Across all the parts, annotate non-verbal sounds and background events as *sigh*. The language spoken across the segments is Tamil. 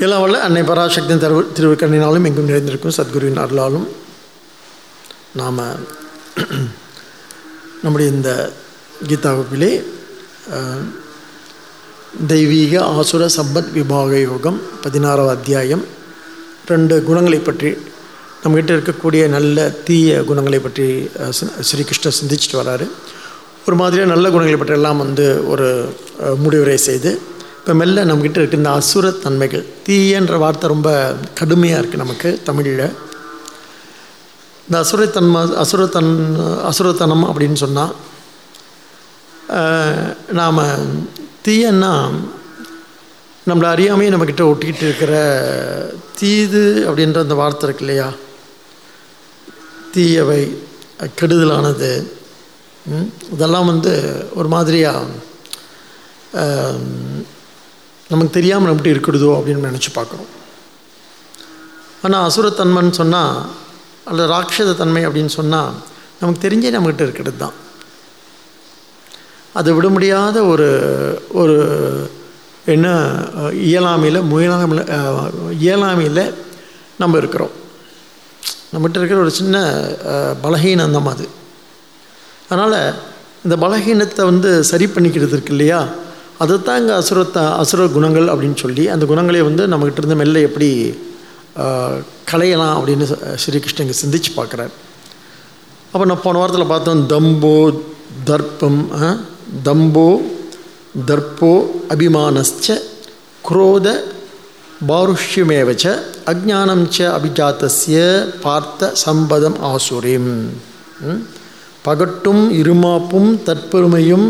எல்லாம் வல்ல அன்னை பராசக்தியின் திரு திருவிக்கண்ணினாலும் எங்கும் நிறைந்திருக்கும் சத்குருவின் அருளாலும் நாம் நம்முடைய இந்த கீதா வகுப்பிலே தெய்வீக ஆசுர சம்பத் விபாக யோகம் பதினாறாவது அத்தியாயம் ரெண்டு குணங்களை பற்றி நம்மகிட்ட இருக்கக்கூடிய நல்ல தீய குணங்களை பற்றி ஸ்ரீகிருஷ்ணர் சிந்திச்சுட்டு வராரு. ஒரு மாதிரியாக நல்ல குணங்களை பற்றி எல்லாம் வந்து ஒரு முடிவுரை செய்து இப்போ மெல்ல நம்மக்கிட்ட இருக்குது இந்த அசுர தன்மைகள் தீயன்ற வார்த்தை ரொம்ப கடுமையாக இருக்குது நமக்கு தமிழில். இந்த அசுரத்தன்மை அசுரத்தன் அசுரத்தனம் அப்படின்னு சொன்னால் நாம் தீயன்னா நம்மளை அறியாமையே நம்மக்கிட்ட ஒட்டிக்கிட்டு இருக்கிற தீது அப்படின்ற அந்த வார்த்தை இருக்கு இல்லையா? தீயவை கெடுதலானது. இதெல்லாம் வந்து ஒரு மாதிரியாக நமக்கு தெரியாமல் நம்மகிட்ட இருக்கிறதோ அப்படின்னு நினச்சி பார்க்குறோம். ஆனால் அசுரத்தன்மைன்னு சொன்னால் அல்லது ராட்சத தன்மை அப்படின்னு சொன்னால் நமக்கு தெரிஞ்சே நம்மக்கிட்ட இருக்கிறது தான் அதை விட முடியாத ஒரு ஒரு என்ன இயலாமையில் முயலாமையில் இயலாமையில் நம்ம இருக்கிறோம். நம்மகிட்ட இருக்கிற ஒரு சின்ன பலகீனம் தான் அது. அதனால் இந்த பலகீனத்தை வந்து சரி பண்ணிக்கிறது இருக்கு இல்லையா? அதை தான் இங்கே அசுரத்த அசுர குணங்கள் அப்படின்னு சொல்லி அந்த குணங்களை வந்து நம்மகிட்ட இருந்து மெல்ல எப்படி கலையலாம் அப்படின்னு ஸ்ரீகிருஷ்ணன் இங்கே சிந்திச்சு பார்க்குறார். அப்போ நான் போன வாரத்தில் பார்த்தோம் தம்போ தர்ப்பம் தம்போ தர்ப்போ அபிமானச்ச குரோத பாருஷ்யமேவச்ச அஜானம் ச அபிஜாத்தஸ்ய பார்த்த சம்பதம் ஆசுரிம். பகட்டும் இருமாப்பும் தற்பெருமையும்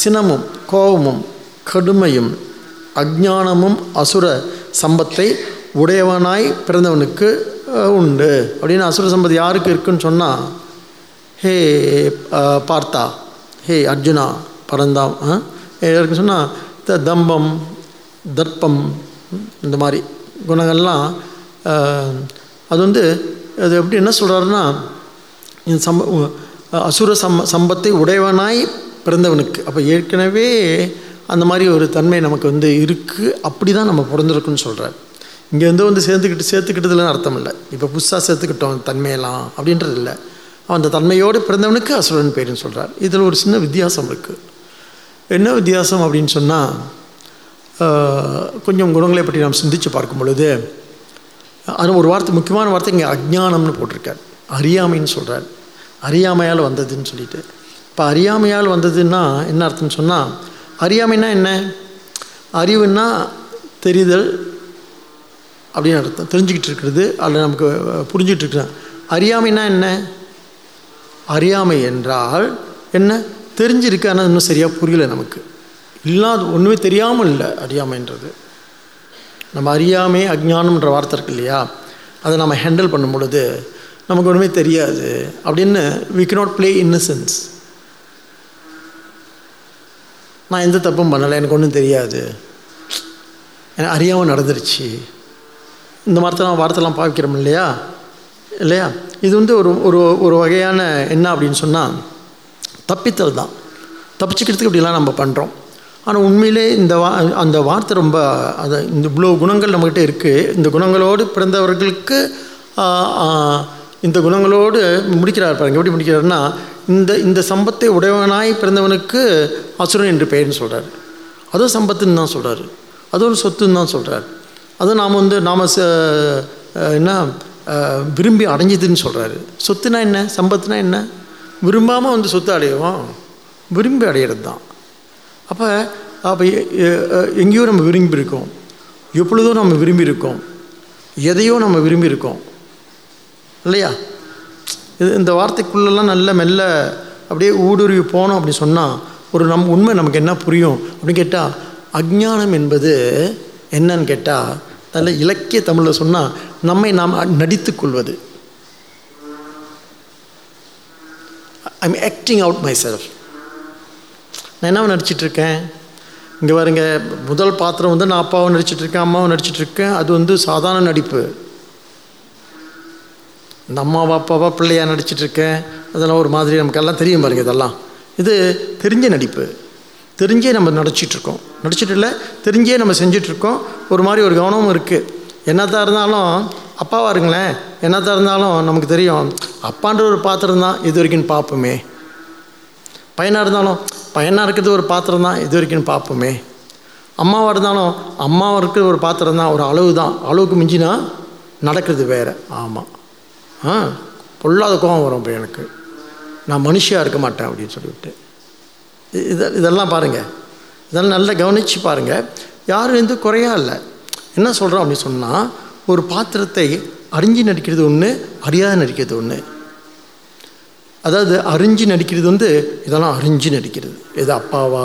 சினமும் கோபமும் கடுமையும் அஜானமும் அசுர சம்பத்தை உடையவனாய் பிறந்தவனுக்கு உண்டு. அப்படின்னு அசுர சம்பத் யாருக்கு இருக்குன்னு சொன்னால் ஹே பார்த்தா ஹே அர்ஜுனா பரந்தாம் யாருக்கு சொன்னால் த தம்பம் தர்ப்பம் இந்த மாதிரி குணங்கள்லாம் அது வந்து அது எப்படி என்ன சொல்கிறாருன்னா இந்த சம்ப அசுர சம் சம்பத்தை உடையவனாய் பிறந்தவனுக்கு. அப்போ ஏற்கனவே அந்த மாதிரி ஒரு தன்மை நமக்கு வந்து இருக்குது அப்படி தான் நம்ம பிறந்திருக்குன்னு சொல்கிறார் இங்கே வந்து வந்து சேர்த்துக்கிட்டு சேர்த்துக்கிட்டதுலன்னு அர்த்தம் இல்லை. இப்போ புதுசாக சேர்த்துக்கிட்டோம் தன்மையெல்லாம் அப்படின்றது இல்லை. அந்த தன்மையோடு பிறந்தவனுக்கு அசுரன் பேருன்னு சொல்கிறார் இதில் ஒரு சின்ன வித்தியாசம் இருக்குது என்ன வித்தியாசம் அப்படின்னு சொன்னால் கொஞ்சம் குணங்களை பற்றி நாம் சிந்தித்து பார்க்கும் பொழுது அது ஒரு வார்த்தை முக்கியமான வார்த்தை இங்கே அஜ்ஞானம்னு போட்டிருக்கார். அறியாமைன்னு சொல்கிறார் அறியாமையால் வந்ததுன்னு சொல்லிட்டு. இப்போ அறியாமையால் வந்ததுன்னா என்ன அர்த்தம்னு சொன்னால் அறியாமைன்னா என்ன? அறிவுன்னா தெரிதல் அப்படின்னு அர்த்தம். தெரிஞ்சுக்கிட்டு இருக்கிறது அதில் நமக்கு புரிஞ்சிகிட்டு இருக்கிறேன் அறியாமைன்னா என்ன? அறியாமை என்றால் என்ன? தெரிஞ்சிருக்கு ஆனால் இன்னும் சரியாக புரியல நமக்கு. இல்லாத ஒன்றுமே தெரியாமல் இல்லை அறியாமைன்றது நம்ம அறியாமை அஜ்ஞானம்ன்ற வார்த்தை இருக்கு இல்லையா? அதை நம்ம ஹேண்டில் பண்ணும் பொழுது நமக்கு ஒன்றுமே தெரியாது அப்படின்னு வி கனாட் ப்ளே இன்னசென்ஸ் நான் எந்த தப்பும் பண்ணலை எனக்கு ஒன்றும் தெரியாது. எனக்கு அறியாமல் நடந்துருச்சு. இந்த வார்த்தைலாம் வார்த்தைலாம் பார்க்கிறோம் இல்லையா? இல்லையா? இது வந்து ஒரு ஒரு ஒரு வகையான என்ன அப்படின்னு சொன்னால் தப்பித்தல் தான். தப்பிச்சுக்கிறதுக்கு இப்படிலாம் நம்ம பண்ணுறோம் ஆனால் உண்மையிலே இந்த வா அந்த வார்த்தை ரொம்ப அது இந்த இவ்வளோ குணங்கள் நம்மக்கிட்ட இருக்குது இந்த குணங்களோடு பிறந்தவர்களுக்கு இந்த குணங்களோடு முடிக்கிறார் பாருங்க. எப்படி முடிக்கிறாருன்னா இந்த இந்த சம்பத்தை உடையவனாய் பிறந்தவனுக்கு அசுரன் என்று பெயர்னு சொல்கிறார் அதுவும் சம்பத்துன்னு தான் சொல்கிறார் அது ஒரு சொத்துன்னு தான் சொல்கிறார் அதுவும் நாம் வந்து நாம் என்ன விரும்பி அடைஞ்சதுன்னு சொல்கிறாரு சொத்துனா என்ன? சம்பத்துனா என்ன? விரும்பாமல் வந்து சொத்து அடைவோம் விரும்பி அடையிறது தான் அப்போ அப்போ எங்கேயோ நம்ம விரும்பி இருக்கோம் எப்பொழுதும் நம்ம விரும்பி இருக்கோம் எதையோ நம்ம விரும்பி இருக்கோம் இல்லையா? இது இந்த வார்த்தைக்குள்ளெல்லாம் நல்ல மெல்ல அப்படியே ஊடுருவி போனோம் அப்படி சொன்னால் ஒரு நம் உண்மை நமக்கு என்ன புரியும்? அப்படின்னு கேட்டால் அஜ்ஞானம் என்பது என்னன்னு கேட்டால் நல்ல இலக்கிய தமிழில் சொன்னால் நம்மை நாம் நடித்து கொள்வது I'm acting out myself நான் என்ன நடிச்சிட்டு இருக்கேன்? இங்கே பாருங்க முதல் பாத்திரம் வந்து நான் அப்பாவும் நடிச்சிட்டு இருக்கேன் அம்மாவும் நடிச்சிட்டுருக்கேன் அது வந்து சாதாரண நடிப்பு. இந்த அம்மாவா அப்பாவா பிள்ளையா நடிச்சிட்டு இருக்கேன் அதெல்லாம் ஒரு மாதிரி நமக்கெல்லாம் தெரியும் பாருங்க இதெல்லாம். இது தெரிஞ்ச நடிப்பு. தெரிஞ்சே நம்ம நடிச்சிட்ருக்கோம் நடிச்சிட்டு இல்லை தெரிஞ்சே நம்ம செஞ்சிட்ருக்கோம் ஒரு மாதிரி ஒரு கவனமும் இருக்குது என்னத்தான் இருந்தாலும் அப்பாவாக இருங்களேன். என்னத்தான் இருந்தாலும் நமக்கு தெரியும் அப்பான்ற ஒரு பாத்திரம் தான் இது வரைக்கும் பார்ப்போமே பையனாக இருந்தாலும் பையனாக இருக்கிறது ஒரு பாத்திரம் தான் இது வரைக்கும் பார்ப்போமே அம்மாவாக இருந்தாலும் அம்மாவாக இருக்கிற ஒரு பாத்திரம் தான் ஒரு அளவு தான். அளவுக்கு மிஞ்சினா நடக்கிறது வேறு. ஆமாம் ஆ பொல்லாத கோபம் வரும் இப்போ எனக்கு. நான் மனுஷியாக இருக்க மாட்டேன் அப்படின்னு சொல்லிவிட்டு. இது இதெல்லாம் பாருங்கள் இதெல்லாம் நல்லா கவனித்து பாருங்கள் யாரும் எந்த குறையா இல்லை. என்ன சொல்கிறோம் அப்படின்னு சொன்னால் ஒரு பாத்திரத்தை அறிஞ்சு நடிக்கிறது ஒன்று அறியாத நடிக்கிறது ஒன்று அதாவது அறிஞ்சு நடிக்கிறது வந்து இதெல்லாம் அறிஞ்சு நடிக்கிறது. எது அப்பாவா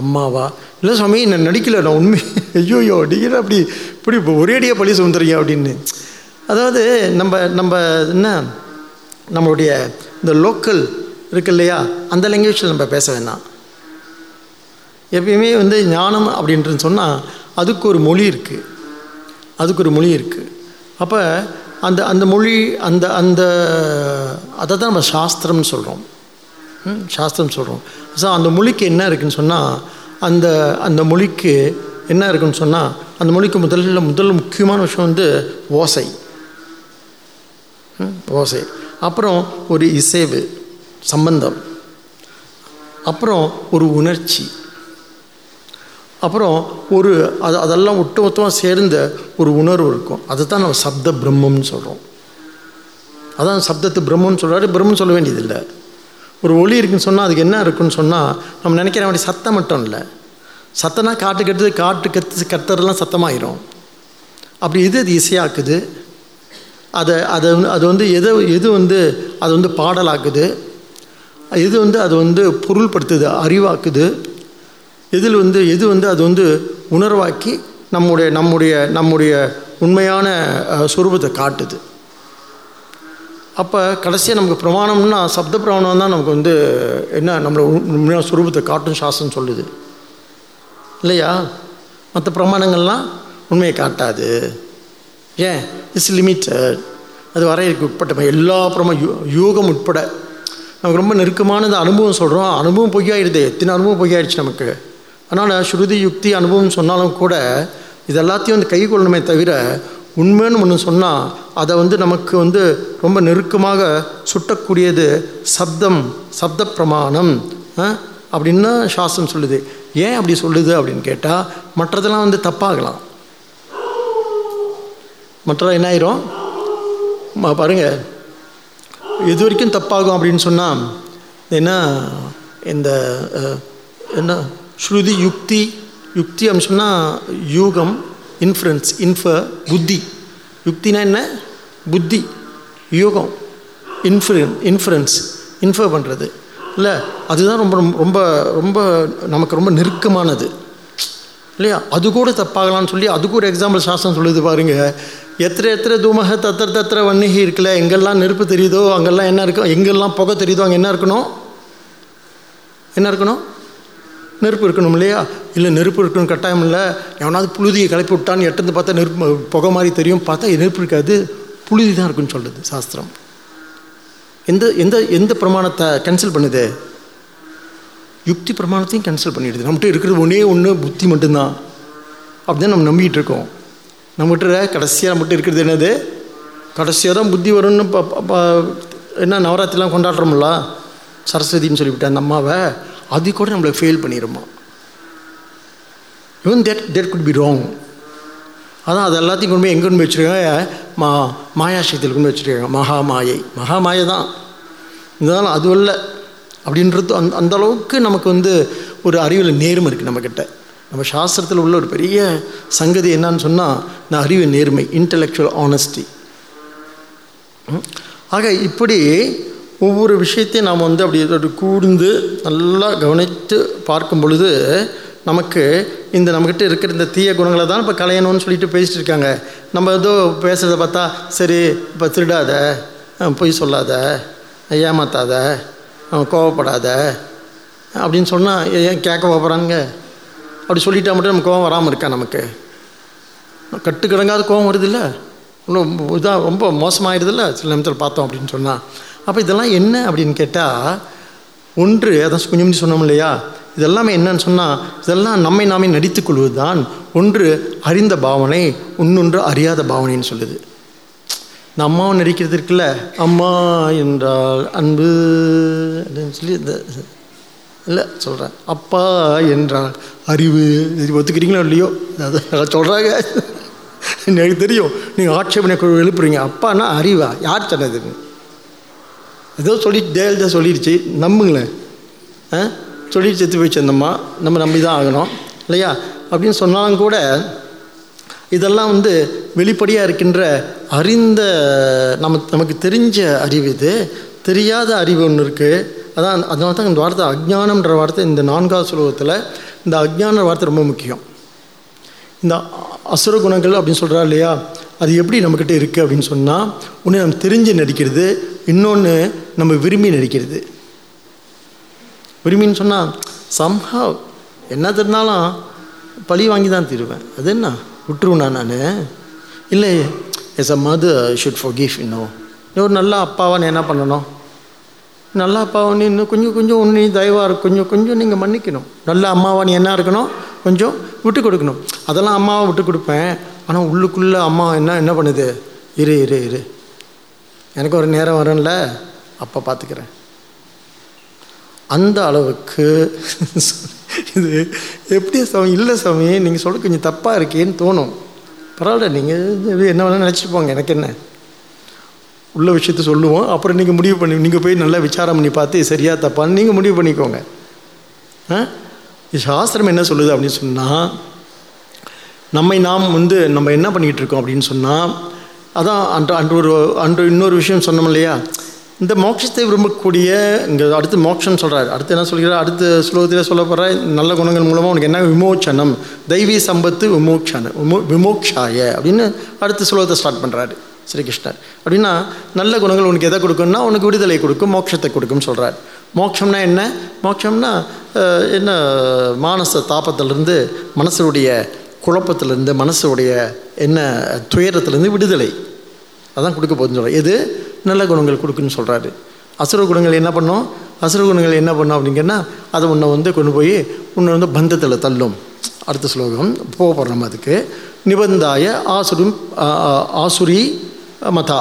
அம்மாவா? இல்லை சுவாமி நான் நடிக்கலை நான் உண்மை ஐயோயோ அடிக்கிற அப்படி இப்படி ஒரேடியாக பழி சுமந்துறீங்க அப்படின்னு. அதாவது நம்ம நம்ம என்ன நம்மளுடைய இந்த லோக்கல் இருக்கு இல்லையா அந்த லாங்குவேஜில் நம்ம பேச வேணாம் எப்பயுமே வந்து ஞானம் அப்படின்றது சொன்னால் அதுக்கு ஒரு மொழி இருக்குது அதுக்கு ஒரு மொழி இருக்குது அப்போ அந்த அந்த மொழி அந்த அந்த அதை தான் நம்ம சாஸ்திரம்னு சொல்கிறோம் சாஸ்திரம் சொல்கிறோம் ஸோ அந்த மொழிக்கு என்ன இருக்குதுன்னு சொன்னால் அந்த அந்த மொழிக்கு என்ன இருக்குன்னு சொன்னால் அந்த மொழிக்கு முதல்ல முதல் முக்கியமான விஷயம் வந்து ஓசை. ஓசை. அப்புறம் ஒரு இசைவு சம்பந்தம். அப்புறம் ஒரு உணர்ச்சி. அப்புறம் ஒரு அது அதெல்லாம் ஒட்டு மொத்தமாக சேர்ந்த ஒரு உணர்வு இருக்கும். அதை தான் நம்ம சப்த பிரம்மம்னு சொல்கிறோம் அதான் சப்தத்து பிரம்மம்னு சொல்கிறாரு பிரம்மன் சொல்ல வேண்டியதில்லை. ஒரு ஒளி இருக்குன்னு சொன்னால் அதுக்கு என்ன இருக்குன்னு சொன்னால் நம்ம நினைக்கிற மாதிரி சத்தம் மட்டும் இல்லை. சத்தம்னா காட்டு கட்டுது காட்டு கத்து கத்துறதுலாம் சத்தமாயிரும். அப்படி இது அது இசையாக்குது? அதை அதை வந்து அது வந்து எதை எது வந்து அது வந்து பாடலாக்குது எது வந்து அது வந்து பொருள்படுத்துது அறிவாக்குது எதில் வந்து எது வந்து அது வந்து உணர்வாக்கி நம்முடைய நம்முடைய நம்முடைய உண்மையான சுரூபத்தை காட்டுது. அப்போ கடைசியாக நமக்கு பிரமாணம்னா சப்த பிரமாணம் தான் நமக்கு வந்து என்ன நம்மளை உண்மையான சுரூபத்தை காட்டும் சாஸ்திரம் சொல்லுது. இல்லையா? மற்ற பிரமாணங்கள்லாம் உண்மையை காட்டாது. ஏன்? இட்ஸ் லிமிட்டட் அது வரையறைக்கு உட்பட்ட எல்லா பிரமா யூ யூகம் உட்பட நமக்கு ரொம்ப நெருக்கமானது அனுபவம் சொல்கிறோம் அனுபவம் பொய்யாயிடுது. எத்தனை அனுபவம் பொய்யாயிடுச்சு நமக்கு? அதனால் ஸ்ருதி யுக்தி அனுபவம் சொன்னாலும் கூட இது எல்லாத்தையும் வந்து கை கொள்ளணுமே தவிர உண்மைன்னு ஒன்று சொன்னால் அதை வந்து நமக்கு வந்து ரொம்ப நெருக்கமாக சுட்டக்கூடியது சப்தம் சப்த பிரமாணம் அப்படின்னு சாஸ்திரம் சொல்லுது. ஏன் அப்படி சொல்லுது அப்படின்னு கேட்டால் மற்றதெல்லாம் வந்து தப்பாகலாம். மற்றதாக என்ன ஆயிரும் பாருங்கள் எது வரைக்கும் தப்பாகும் அப்படின்னு சொன்னால் என்ன இந்த என்ன ஸ்ருதி யுக்தி யுக்தி அப்படின்னு சொன்னால் யூகம் இன்ஃப்ளன்ஸ் இன்ஃப புத்தி. யுக்தினா என்ன? புத்தி யோகம் இன்ஃப்ளூன் இன்ஃப்ளன்ஸ் இன்ஃபர் பண்ணுறது இல்லை அதுதான் ரொம்ப ரொம்ப ரொம்ப நமக்கு ரொம்ப நெருக்கமானது. இல்லையா? அது கூட தப்பாகலாம்னு சொல்லி அதுக்கு ஒரு எக்ஸாம்பிள் சாஸ்திரம் சொல்லுது பாருங்கள் எத்தனை எத்தனை தூமக தத்திர தத்திர வன்னிகி இருக்குல்ல எங்கெல்லாம் நெருப்பு தெரியுதோ அங்கெல்லாம் என்ன இருக்கும் எங்கெல்லாம் புகை தெரியுதோ அங்கே என்ன இருக்கணும்? என்ன இருக்கணும்? நெருப்பு இருக்கணும் இல்லையா? இல்லை நெருப்பு இருக்கணும் கட்டாயம் இல்லை. எவனாவது புழுதியை கிளப்பி விட்டான்னு எட்டந்து பார்த்தா நெருப்பு புகை மாதிரி தெரியும். பார்த்தா நெருப்பு இருக்காது. புழுதி தான் இருக்குன்னு சொல்லுது சாஸ்திரம். எந்த எந்த எந்த பிரமாணத்தை கேன்சல் பண்ணுது? யுக்தி பிரமாணத்தையும் கேன்சல் பண்ணிடுது. நம்மகிட்ட இருக்கிறது ஒன்றே ஒன்று புத்தி மட்டும்தான். அப்படின்னு நம்ம நம்பிக்கிட்டு இருக்கோம். நம்மகிட்ட கடைசியாக நம்மகிட்ட இருக்கிறது என்னது? கடைசியாக தான் புத்தி வரும்னு என்ன நவராத்திரிலாம் கொண்டாடுறோம்ல? சரஸ்வதினு சொல்லிவிட்டேன் அந்த அம்மாவை அது கூட நம்மளை fail பண்ணிடுமா even that that could be wrong அதான் அது எல்லாத்தையும் கொண்டு போய் எங்கே கொண்டு போய் வச்சுருக்காங்க? மா மாயாசக்தியில் கொண்டு வச்சுருக்காங்க. மகா மாயை மகா மாயை தான். இருந்தாலும் அது இல்லை அப்படின்றது அந் அந்த அளவுக்கு நமக்கு வந்து ஒரு அறிவில் நேரும் இருக்குது நம்மக்கிட்ட நம்ம சாஸ்திரத்தில் உள்ள ஒரு பெரிய சங்கதி என்னன்னு சொன்னால் நான் அறிவு நேர்மை இன்டலெக்சுவல் ஆனஸ்டி ஆக இப்படி ஒவ்வொரு விஷயத்தையும் நாம் வந்து அப்படி கூர்ந்து நல்லா கவனித்து பார்க்கும் பொழுது நமக்கு இந்த நம்மக்கிட்ட இருக்கிற இந்த தீய குணங்களை தான் இப்போ கலையணும்னு சொல்லிட்டு பேசிட்டு இருக்காங்க. நம்ம ஏதோ பேசுகிறத பார்த்தா சரி இப்போ திருடாத பொய் சொல்லாத ஏமாத்தாத கோவப்படாத அப்படின்னு சொன்னால் ஏன் கேட்க போகிறாங்க அப்படி சொல்லிட்டா மட்டும் நம்ம கோவம் வராமல் இருக்கா நமக்கு? கட்டுக்கிடங்காத கோவம் வருது இல்லை இன்னும் இதாக ரொம்ப மோசமாகிடுதில்ல சில நேரத்தில் பார்த்தோம் அப்படின்னு சொன்னால் அப்போ இதெல்லாம் என்ன அப்படின்னு கேட்டால் ஒன்று அதான் கொஞ்சம் சொன்னோம் இல்லையா? இதெல்லாமே என்னன்னு சொன்னால் இதெல்லாம் நம்மை நாமே நடித்துக்கொள்வது தான் ஒன்று அறிந்த பாவனை இன்னொன்று அறியாத பாவனைன்னு சொல்லுது. இந்த அம்மாவை நடிக்கிறது இருக்குல்ல? அம்மா என்றால் அன்பு அப்படின்னு சொல்லி இந்த இல்லை சொல்கிறேன் அப்பா என்றால் அறிவு இது ஒத்துக்கிறீங்களோ இல்லையோ? அது சொல்கிறாங்க எனக்கு தெரியும். நீங்கள் ஆட்சேபனை குழு எழுப்புறீங்க. அப்பான்னா அறிவா? யார் சொன்னதுன்னு ஏதோ சொல்லி ஜெயலலிதா சொல்லிடுச்சு நம்புங்களேன் ஆ? சொல்லி செத்து போயிச்சிருந்தம்மா நம்ம நம்பி தான் ஆகணும். இல்லையா? அப்படின்னு சொன்னாலும் கூட இதெல்லாம் வந்து வெளிப்படையாக இருக்கின்ற அறிந்த நம்ம நமக்கு தெரிஞ்ச அறிவு இது. தெரியாத அறிவு ஒன்று இருக்குது அதான் அதனால தான் இந்த வார்த்தை அஜ்ஞானம்ன்ற வார்த்தை இந்த நான்காவது சுலோகத்தில் இந்த அஜ்ஞான வார்த்தை ரொம்ப முக்கியம். இந்த அசுர குணங்கள் அப்படின்னு சொல்கிறா இல்லையா? அது எப்படி நம்மக்கிட்ட இருக்குது அப்படின்னு சொன்னால் ஒன்று நம்ம தெரிஞ்சு நடிக்கிறது இன்னொன்று நம்ம விரும்பி நடிக்கிறது. விரும்பின்னு சொன்னால் சம்ஹவ் என்ன தெரினாலும் பழி வாங்கி தான் தீருவேன். அது என்ன? விட்டுருவேண்ணா நான்? இல்லை எஸ் அ மதர் ஷுட் ஃபோ கிஃப் இன்னும் ஒரு நல்ல அப்பாவாக நான் என்ன பண்ணணும்? நல்லாப்பா அப்பாவை நீ இன்னும் கொஞ்சம் கொஞ்சம் உன்னை தயவாக இருக்கும் கொஞ்சம் கொஞ்சம் நீங்கள் மன்னிக்கணும். நல்ல அம்மாவா நீ என்ன இருக்கணும்? கொஞ்சம் விட்டு கொடுக்கணும். அதெல்லாம் அம்மாவை விட்டு கொடுப்பேன். ஆனால் உள்ளுக்குள்ளே அம்மா என்ன என்ன பண்ணுது? இரு இரு இரு. எனக்கு ஒரு நேரம் வரும்ல? அப்போ பார்த்துக்கிறேன் அந்த அளவுக்கு இது எப்படி சாமி? இல்லை சாமி நீங்கள் சொல்ல கொஞ்சம் தப்பாக இருக்கேன்னு தோணும். பரவாயில்ல நீங்கள் என்ன வேணாலும் நினச்சிட்டு போங்க. எனக்கு என்ன? உள்ள விஷயத்த சொல்லுவோம். அப்புறம் நீங்கள் முடிவு பண்ணி நீங்கள் போய் நல்லா விசாரம் பண்ணி பார்த்து சரியாக தப்பான்னு நீங்கள் முடிவு பண்ணிக்கோங்க. ஆ? இது சாஸ்திரம் என்ன சொல்லுது அப்படின்னு சொன்னால் நம்மை நாம் வந்து நம்ம என்ன பண்ணிக்கிட்டு இருக்கோம் அப்படின்னு சொன்னால் அதான் அன்று அன்று ஒரு அன்று இன்னொரு விஷயம் சொன்னோம் இல்லையா? இந்த மோட்சத்தை விரும்பக்கூடிய இங்கே அடுத்து மோட்சம்னு சொல்கிறார் அடுத்து என்ன சொல்கிறார்? அடுத்த ஸ்லோகத்தில் சொல்ல போகிற நல்ல குணங்கள் மூலமாக உனக்கு என்ன? விமோச்சனம். தெய்வீ சம்பத்து விமோக்ஷன விமோ விமோக்ஷாய அப்படின்னு அடுத்த ஸ்லோகத்தை ஸ்டார்ட் பண்ணுறாரு ஸ்ரீகிருஷ்ணர். அப்படின்னா நல்ல குணங்கள் உனக்கு எதை கொடுக்கும்னா உனக்கு விடுதலை கொடுக்கும் மோட்சத்தை கொடுக்கும்னு சொல்கிறார் மோட்சம்னா என்ன? மோட்சம்னா என்ன மானச தாபத்திலிருந்து மனசுடைய குழப்பத்திலேருந்து மனசுடைய என்ன துயரத்திலேருந்து விடுதலை. அதான் கொடுக்க போகுதுன்னு சொல்கிறார் எது? நல்ல குணங்கள் கொடுக்குன்னு சொல்கிறாரு அசுர குணங்கள் என்ன பண்ணும்? அசுர குணங்கள் என்ன பண்ணும் அப்படிங்கன்னா அதை உன்னை வந்து கொண்டு போய் உன்னை வந்து பந்தத்தில் தள்ளும். அடுத்த ஸ்லோகம் போகப்படுறோம் போகிறோம் அதுக்கு. நிபந்தாய ஆசுரும் ஆசுரி மதா.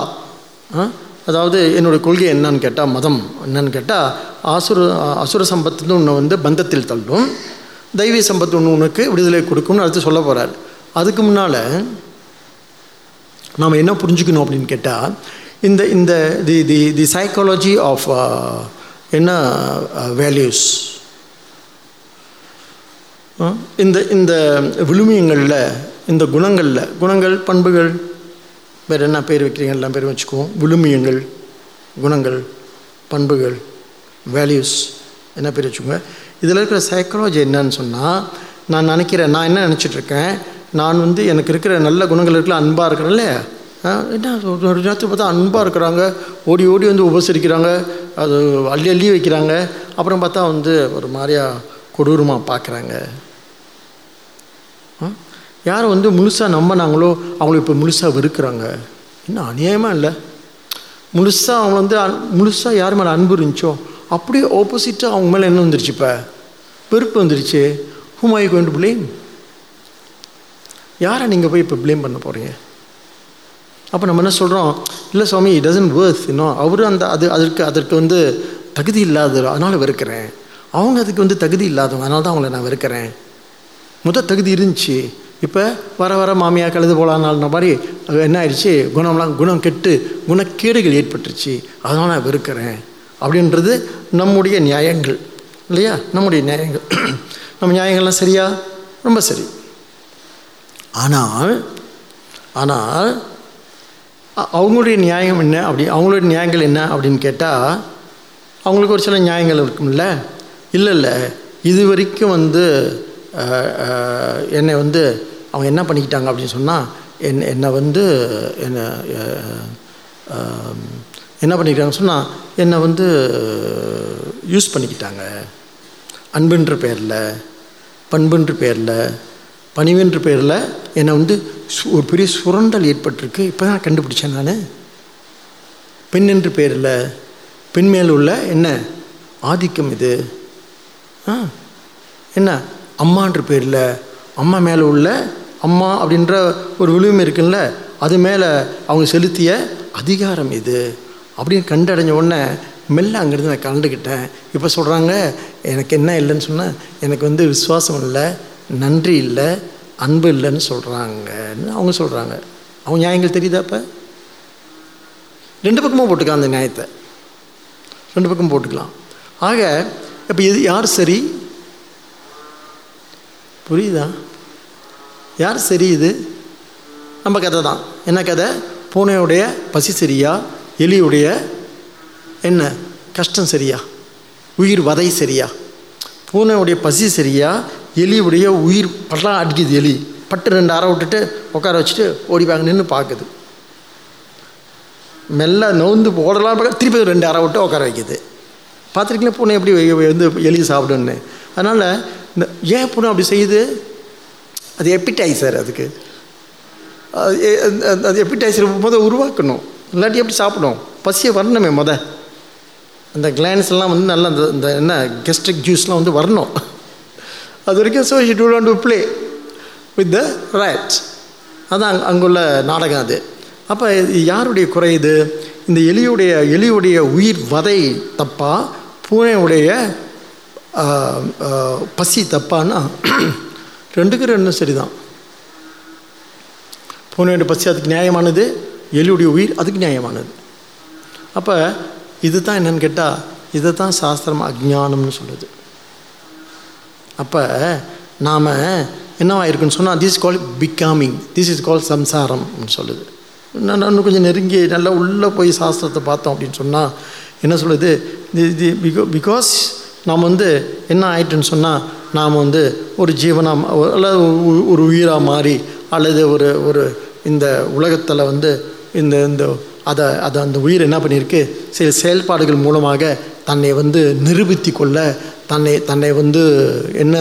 ஆ? அதாவது என்னுடைய கொள்கை என்னன்னு கேட்டால் மதம். என்னன்னு கேட்டால் ஆசுர அசுர சம்பத்துன்னு உன்னை வந்து பந்தத்தில் தள்ளும். தெய்வீ சம்பத்து ஒன்று உனக்கு விடுதலை கொடுக்கும்னு அடுத்து சொல்ல போகிறார் அதுக்கு முன்னால் நாம் என்ன புரிஞ்சுக்கணும் அப்படின்னு கேட்டால் இந்த இந்த the the the psychology of என்ன uh, வேல்யூஸ் இந்த இந்த விழுமியங்களில் இந்த குணங்களில் குணங்கள் பண்புகள் வேறு என்ன பேர் வைக்கிறீங்க? எல்லாம் பேர் வச்சுக்குவோம். விழுமியங்கள் குணங்கள் பண்புகள் வேல்யூஸ் என்ன பேர் வச்சுக்கோங்க? இதில் இருக்கிற சைக்காலஜி என்னன்னு சொன்னால் நான் நினைக்கிறேன் நான் என்ன நினச்சிட்ருக்கேன் நான் வந்து எனக்கு இருக்கிற நல்ல குணங்கள் இருக்கல அன்பாக இருக்கிறேன்ல என்ன ஒரு ஒரு பார்த்தா அன்பாக இருக்கிறாங்க ஓடி ஓடி வந்து உபசரிக்கிறாங்க அது அள்ளி அள்ளி வைக்கிறாங்க அப்புறம் பார்த்தா வந்து ஒரு மாதிரியாக கொடூரமாக பார்க்குறாங்க. யார் வந்து முழுசாக நம்பினாங்களோ அவங்கள இப்போ முழுசாக வெறுக்கிறாங்க. இன்னும் அநியாயமாக இல்லை? முழுசாக அவங்க வந்து முழுசாக யார் மேலே அன்பு இருந்துச்சோ அப்படியே ஆப்போசிட்டாக அவங்க மேலே என்ன வந்துருச்சு இப்போ? வெறுப்பு வந்துருச்சு. ஹூம் ஐ கோயின் டு யாரை நீங்கள் போய் இப்போ பிளேம் பண்ண போகிறீங்க அப்போ நம்ம என்ன சொல்கிறோம் இல்லை சுவாமி இட் டசன்ட் worth இன்னும் அவர் அந்த அது அதற்கு அதற்கு வந்து தகுதி இல்லாத அதனால் வெறுக்கிறேன். அவங்க அதுக்கு வந்து தகுதி இல்லாதவங்க அதனால தான் அவங்கள நான் வெறுக்கிறேன். முத தகுதி இருந்துச்சு. இப்போ வர வர மாமியா கழுது போலான்னால்ன மாதிரி என்ன ஆயிடுச்சு? குணம்லாம் குணம் கெட்டு குணக்கேடுகள் ஏற்பட்டுருச்சு. அதனால் நான் வெறுக்கிறேன். அப்படின்றது நம்முடைய நியாயங்கள். இல்லையா? நம்முடைய நியாயங்கள். *clears throat* நம்ம நியாயங்கள்லாம் சரியா? ரொம்ப சரி. ஆனால் ஆனால் அவங்களுடைய நியாயம் என்ன அப்படி அவங்களுடைய நியாயங்கள் என்ன அப்படின்னு கேட்டால் அவங்களுக்கு ஒரு சில நியாயங்கள் இருக்கும்ல? இல்லை இல்லை. இது வரைக்கும் வந்து என்னை வந்து அவங்க என்ன பண்ணிக்கிட்டாங்க அப்படின்னு சொன்னால் என் என்னை வந்து என்னை என்ன பண்ணிக்கிட்டாங்கன்னு சொன்னால் என்னை வந்து யூஸ் பண்ணிக்கிட்டாங்க. அன்புன்ற பேரில் பண்புன்ற பேரில் பணிவுன்ற பேரில் என்னை வந்து சு- ஒரு பெரிய சுரண்டல் ஏற்பட்டிருக்கு. இப்போ தான் கண்டுபிடிச்சேன் நான். பெண் என்ற பேரில் பெண்மேல் உள்ள என்ன? ஆதிக்கம் இது. ஆ என்ன? அம்மான்ற பேரில் அம்மா மேலே உள்ள அம்மா அப்படின்ற ஒரு விழுவம் இருக்குல்ல அது மேலே அவங்க செலுத்திய அதிகாரம் இது. அப்படின்னு கண்டடைஞ்ச உடனே மெல்ல அங்கேருந்து நான் கலந்துக்கிட்டேன் இப்போ சொல்கிறாங்க எனக்கு என்ன இல்லைன்னு சொன்னால் எனக்கு வந்து விசுவாசம் இல்லை நன்றி இல்லை அன்பு இல்லைன்னு சொல்கிறாங்கன்னு அவங்க சொல்கிறாங்க அவங்க நியாயங்கள் தெரியுதா அப்போ? ரெண்டு பக்கமும் போட்டுக்கலாம் அந்த நியாயத்தை. ரெண்டு பக்கம் போட்டுக்கலாம். ஆக இப்போ இது யார் சரி? புரியுதா? யார் சரி இது? நம்ம கதை தான். என்ன கதை? பூனையுடைய பசி சரியா? எலியுடைய என்ன? கஷ்டம் சரியா? உயிர் வதை சரியா? பூனையுடைய பசி சரியா? எலியுடைய உயிர் பட்டலாம் அடிக்குது எலி. பட்டு ரெண்டு அரை விட்டுட்டு உட்கார வச்சுட்டு ஓடிப்பாங்க நின்று பார்க்குது. மெல்ல நோந்து ஓடலாம் பார்க்க திருப்பி ரெண்டு அரை விட்டு உட்கார வைக்குது. பார்த்துருக்கீங்களா பூனை எப்படி வந்து எலி சாப்பிடுன்னு அதனால் இந்த ஏன் பூனை அப்படி செய்யுது? அது எப்பிடைசர் அதுக்கு. அது அது எப்பிடைசர் முத உருவாக்கணும். இல்லாட்டி எப்படி சாப்பிடும்? பசியை வரணுமே முத. அந்த கிளான்ஸ்லாம் வந்து நல்லா அந்த இந்த என்ன கெஸ்ட்ரிக் ஜூஸ்லாம் வந்து வரணும். அது வரைக்கும் so she do to play with the rights அதான் அங்க- அங்குள்ள நாடகம் அது. அப்போ யாருடைய குறை இது? இந்த எலியுடைய எலியுடைய உயிர் வதை தப்பா? பூனையுடைய பசி தப்பான்னா ரெண்டுக்கு ரெண்டும் சரிதான். வேண்டிய பசி அதுக்கு நியாயமானது எலியுடைய உயிர் அதுக்கு நியாயமானது. அப்போ இது தான் என்னன்னு கேட்டால் இதை தான் சாஸ்திரம் அஜ்ஞானம்னு சொல்லுது அப்போ நாம் என்னவாயிருக்குன்னு சொன்னால் this call becoming this is call சம்சாரம்னு சொல்லுது. நான் இன்னும் கொஞ்சம் நெருங்கி நல்லா உள்ளே போய் சாஸ்திரத்தை பார்த்தோம் அப்படின்னு சொன்னால் என்ன சொல்லுது? பிகாஸ் நாம் வந்து என்ன ஆயிட்டுன்னு சொன்னால் நாம் வந்து ஒரு ஜீவனாக அல்லது ஒரு- உயிராக மாறி அல்லது ஒரு ஒரு இந்த உலகத்தில் வந்து இந்த இந்த அதை அதை அந்த உயிர் என்ன பண்ணியிருக்கு சில செயல்பாடுகள் மூலமாக தன்னை வந்து நிரூபித்து கொள்ள தன்னை தன்னை வந்து என்ன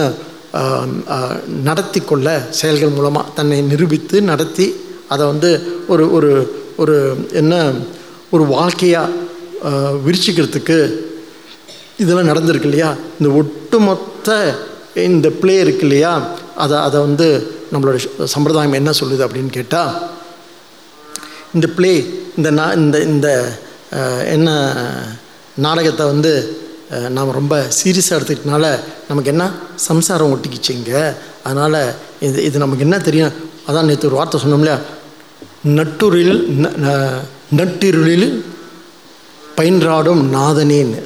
நடத்தி கொள்ள செயல்கள் மூலமாக தன்னை நிரூபித்து நடத்தி அதை வந்து ஒரு ஒரு ஒரு என்ன ஒரு வாழ்க்கையாக விரிச்சிக்கிறதுக்கு இதெல்லாம் நடந்திருக்கு இல்லையா? இந்த ஒட்டுமொத்த இந்த பிளே இருக்கு இல்லையா? அதை அதை வந்து நம்மளோட சம்பிரதாயம் என்ன சொல்லுது அப்படின்னு கேட்டால் இந்த ப்ளே இந்த நா இந்த இந்த என்ன நாடகத்தை வந்து நாம் ரொம்ப சீரியஸாக எடுத்துக்கிட்டனால நமக்கு என்ன சம்சாரம் ஒட்டிக்கிச்சிங்க அதனால் இது இது நமக்கு என்ன தெரியும்? அதான் நேற்று ஒரு வார்த்தை சொன்னோம் இல்லையா நட்டுரில் ந- ந- நட்டிருளில் பயின்றாடும் நாதனேன்னு.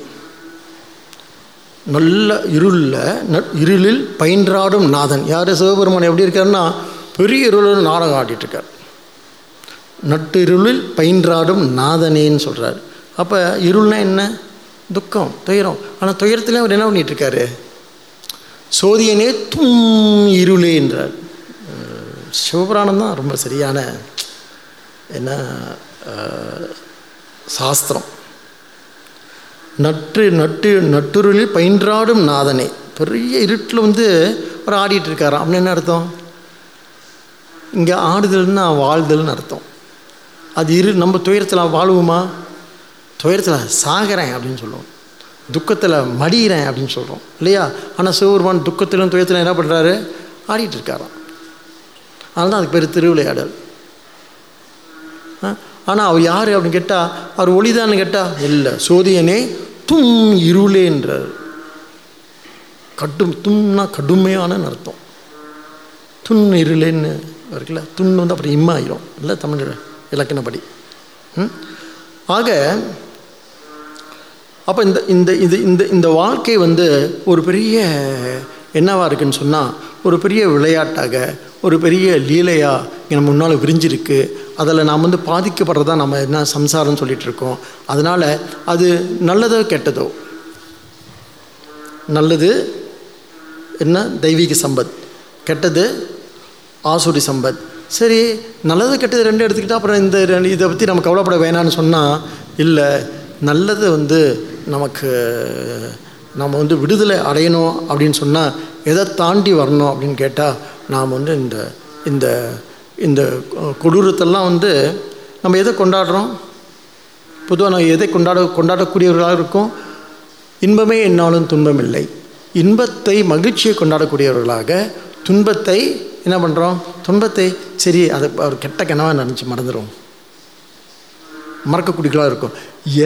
நல்ல இருளில் ந- இருளில் பயின்றாடும் நாதன். யார்? சிவபெருமான் எப்படி இருக்காருன்னா பெரிய இருளில் நாடகம் ஆடிட்டுருக்கார். நட்டு இருளில் பயின்றாடும் நாதனேன்னு சொல்கிறார் அப்போ இருள்னா என்ன? துக்கம் துயரம். ஆனால் துயரத்தில் அவர் என்ன பண்ணிகிட்ருக்காரு சோதியனே தும் இருளே என்றார். சிவபுராணம் தான் ரொம்ப சரியான என்ன சாஸ்திரம். நட்டு நட்டு நட்டுருளில் பயின்றாடும் நாதனே. பெரிய இருட்டில் வந்து ஒரு ஆடிட்டு இருக்காராம் அப்படின்னு என்ன அர்த்தம்? இங்கே ஆடுதல்னா வாழ்தல்னு அர்த்தம். அது இரு நம்ம துயரத்தில் வாழுவோமா? துயரத்தில் சாகிறேன் அப்படின்னு சொல்லுவோம் துக்கத்தில் மடிகிறேன் அப்படின்னு சொல்கிறோம் இல்லையா? ஆனால் சிவபெருமான் துக்கத்திலும் துயரத்திலும் என்ன பண்ணுறாரு ஆடிட்டு இருக்காராம் அதனால தான் அதுக்கு பேர் திருவிளையாடல். ஆனால் அவர் யார் அப்படின்னு கேட்டால் அவர் ஒளிதான்னு கேட்டால் இல்லை சோதியனே தும் இருளேன்றார் கடும் தும்னா கடுமையான அர்த்தம். துன் இருளேன்னு இருக்குல்ல துன் வந்து அப்புறம் இம்மாயிரும் இல்லை தமிழ் இலக்கணப்படி. ம்? ஆக அப்போ இந்த இந்த இது இந்த இந்த வாழ்க்கை வந்து ஒரு பெரிய என்னவா இருக்குன்னு சொன்னால் ஒரு பெரிய விளையாட்டாக ஒரு பெரிய லீலையாக இங்கே நம்ம முன்னால் விரிஞ்சிருக்கு. அதில் நாம் வந்து பாதிக்கப்படுறதா நம்ம என்ன சம்சாரம்னு சொல்லிகிட்ருக்கோம் அதனால் அது நல்லதோ கெட்டதோ? நல்லது என்ன? தெய்வீக சம்பத். கெட்டது ஆசுரி சம்பத். சரி நல்லது கெட்டது ரெண்டு எடுத்துக்கிட்டால் அப்புறம் இந்த ரெண்டு இதை பற்றி நம்ம கவலைப்பட வேணாம்னு சொன்னால் இல்லை நல்லது வந்து நமக்கு நம்ம வந்து விடுதலை அடையணும் அப்படின்னு சொன்னால் எதை தாண்டி வரணும் அப்படின்னு கேட்டால் நாம் வந்து இந்த இந்த இந்த கொடூரத்தெல்லாம் வந்து நம்ம எதை கொண்டாடுறோம்? பொதுவாக நம்ம எதை கொண்டாட கொண்டாடக்கூடியவர்களாக இருக்கும்? இன்பமே என்னாலும் துன்பம் இல்லை இன்பத்தை மகிழ்ச்சியை கொண்டாடக்கூடியவர்களாக துன்பத்தை என்ன பண்ணுறோம் துன்பத்தை சரி அதை ஒரு கெட்ட கனவாக நினச்சி மறந்துடும் மறக்கக்கூடியவர்களாக இருக்கும்.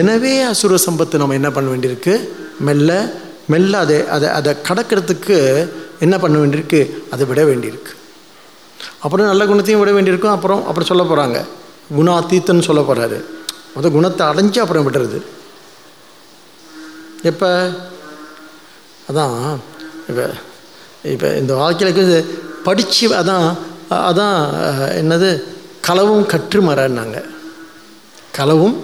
எனவே அசுர சம்பத்து நம்ம என்ன பண்ண வேண்டியிருக்கு? மெல்ல மெல்ல அதை அதை அதை கடக்கிறதுக்கு என்ன பண்ண வேண்டியிருக்கு? அதை விட வேண்டியிருக்கு. அப்புறம் நல்ல குணத்தையும் விட வேண்டியிருக்கும். அப்புறம் அப்புறம் சொல்ல போகிறாங்க குணாத்தீத்தன்னு சொல்ல போகிறாரு முதல் குணத்தை அடைஞ்சு அப்புறம் விடுறது. எப்போ? அதான் இப்போ இப்போ இந்த வாழ்க்கையில படித்து அதான் அதான் என்னது? களவும் கற்று மரன்னாங்க களவும்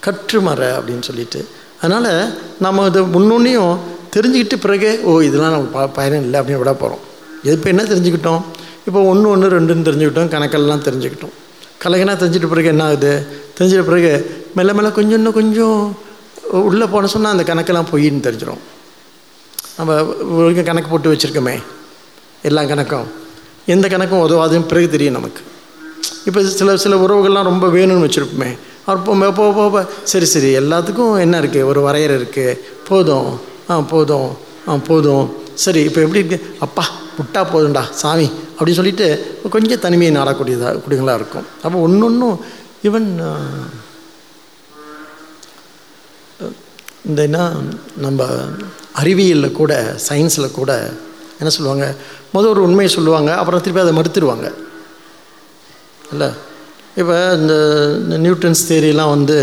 கற்று அப்படின்னு சொல்லிட்டு அதனால் நம்ம இதை முன்னொன்னையும் தெரிஞ்சுக்கிட்டு பிறகு ஓ இதெல்லாம் நம்ம ப பயணம் இல்லை அப்படின்னு விட போகிறோம் இப்போ என்ன தெரிஞ்சுக்கிட்டோம்? இப்போ ஒன்று ஒன்று ரெண்டுன்னு தெரிஞ்சுக்கிட்டோம் கணக்கெல்லாம் தெரிஞ்சுக்கிட்டோம். கலகனா தெரிஞ்சிட்ட பிறகு என்ன ஆகுது? தெரிஞ்சிட்ட பிறகு மெல்ல மெல்ல கொஞ்சம் இன்னும் கொஞ்சம் உள்ளே போன சொன்னால் அந்த கணக்கெல்லாம் பொய்ன்னு தெரிஞ்சிடும் நம்ம வரைக்கும் கணக்கு போட்டு வச்சுருக்கோமே. எல்லா கணக்கும். எந்த கணக்கும் உதவாதுன்னு பிறகு தெரியும் நமக்கு. இப்போ சில சில உறவுகள்லாம் ரொம்ப வேணும்னு வச்சுருப்போமே. அப்போ போ போ சரி சரி எல்லாத்துக்கும் என்ன இருக்குது ஒரு வரையறை இருக்குது போதும். ஆ போதும். ஆ போதும். சரி இப்போ எப்படி இருக்கு? அப்பா விட்டா போதும்டா சாமி அப்படின்னு சொல்லிட்டு கொஞ்சம் தனிமையை நாடக்கூடியதாக கூடியவங்களாக இருக்கும். அப்போ ஒன்று ஒன்றும் ஈவன் இந்த என்ன நம்ம அறிவியலில் கூட சயின்ஸில் கூட என்ன சொல்லுவாங்க? முதல் ஒரு உண்மையை சொல்லுவாங்க அப்புறம் திருப்பி அதை மறுத்துடுவாங்க இல்லை? இப்போ இந்த நியூட்டன்ஸ் தேரியெலாம் வந்து